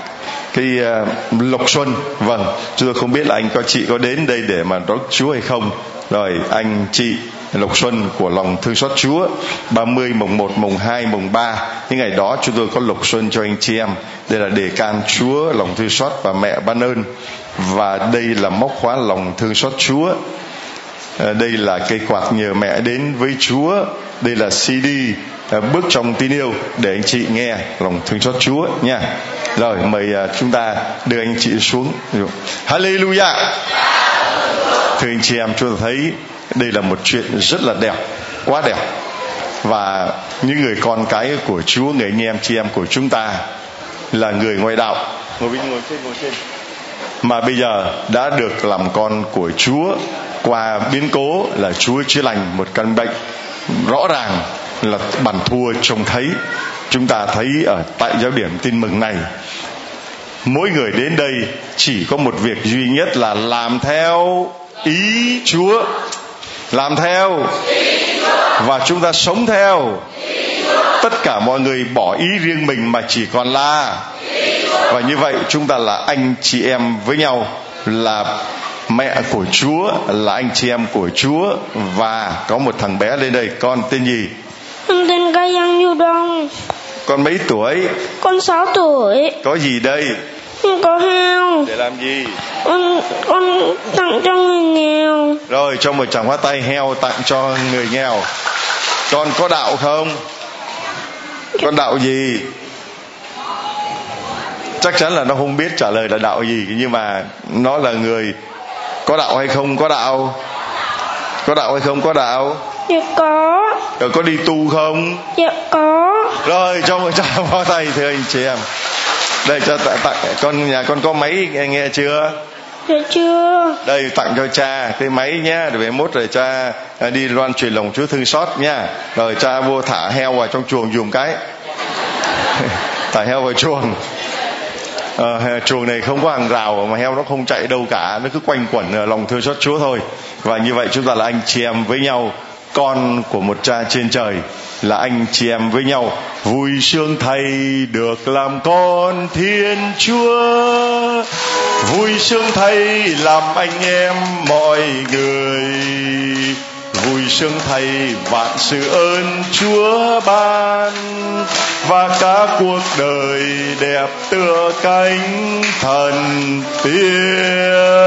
cái uh, lộc xuân. Vâng chúng tôi không biết là anh có chị có đến đây để mà đón Chúa hay không. Rồi anh chị lộc xuân của lòng thương xót Chúa 30 mùng 1 mùng 2 mùng 3 những ngày đó, chúng tôi có lộc xuân cho anh chị em. Đây là đề can Chúa, lòng thương xót và mẹ ban ơn. Và đây là móc khóa lòng thương xót Chúa. Ờ, đây là cây quạt nhờ mẹ đến với Chúa. Đây là CD ờ, bước trong tin yêu để anh chị nghe lòng thương xót Chúa nha. Rồi, mời ờ, chúng ta đưa anh chị xuống. Hallelujah. Thưa anh chị em, chúng ta thấy đây là một chuyện rất là đẹp quá đẹp. Và những người con cái của Chúa người anh em chị em của chúng ta là người ngoại đạo. Ngồi bên ngồi trên ngồi trên. Mà bây giờ đã được làm con của Chúa qua biến cố là Chúa chữa lành một căn bệnh rõ ràng là bản thua trông thấy. Chúng ta thấy ở tại giáo điểm tin mừng này mỗi người đến đây chỉ có một việc duy nhất là làm theo ý Chúa làm theo. Và chúng ta sống theo. Tất cả mọi người bỏ ý riêng mình mà chỉ còn là. Và như vậy chúng ta là anh chị em với nhau. Là mẹ của Chúa là anh chị em của Chúa. Và có một thằng bé lên đây con tên gì? Con tên Ca Giang Nhu Đông con mấy tuổi? Con 6 tuổi. Có gì đây không có heo. Để làm gì? Con con tặng cho người nghèo. Rồi cho một chàng hoa tay heo tặng cho người nghèo. Con có đạo không? Con đạo gì? Chắc chắn là nó không biết trả lời là đạo gì nhưng mà nó là người có đạo hay không có đạo? Có đạo hay không có đạo? Dạ có. Rồi có đi tu không? Dạ có. Rồi cho một tràng pháo tay thưa anh chị em đây cho tặng tạ, con nhà con có máy nghe, nghe chưa? Dạ chưa. Đây tặng cho cha cái máy nhá để về mốt rồi cha à, đi loan truyền lòng chúa thương xót nhá. Rồi cha vô thả heo vào trong chuồng dùng cái. Thả heo vào chuồng. À, chuồng này không có hàng rào mà heo nó không chạy đâu cả nó cứ quanh quẩn ở lòng thương xót chúa thôi. Và như vậy chúng ta là anh chị em với nhau con của một cha trên trời là anh chị em với nhau. Vui sướng thầy được làm con thiên chúa. Vui sướng thầy làm anh em mọi người. Vui sướng thầy vạn sự ơn chúa ban. Và cả cuộc đời đẹp tựa cánh thần tiên.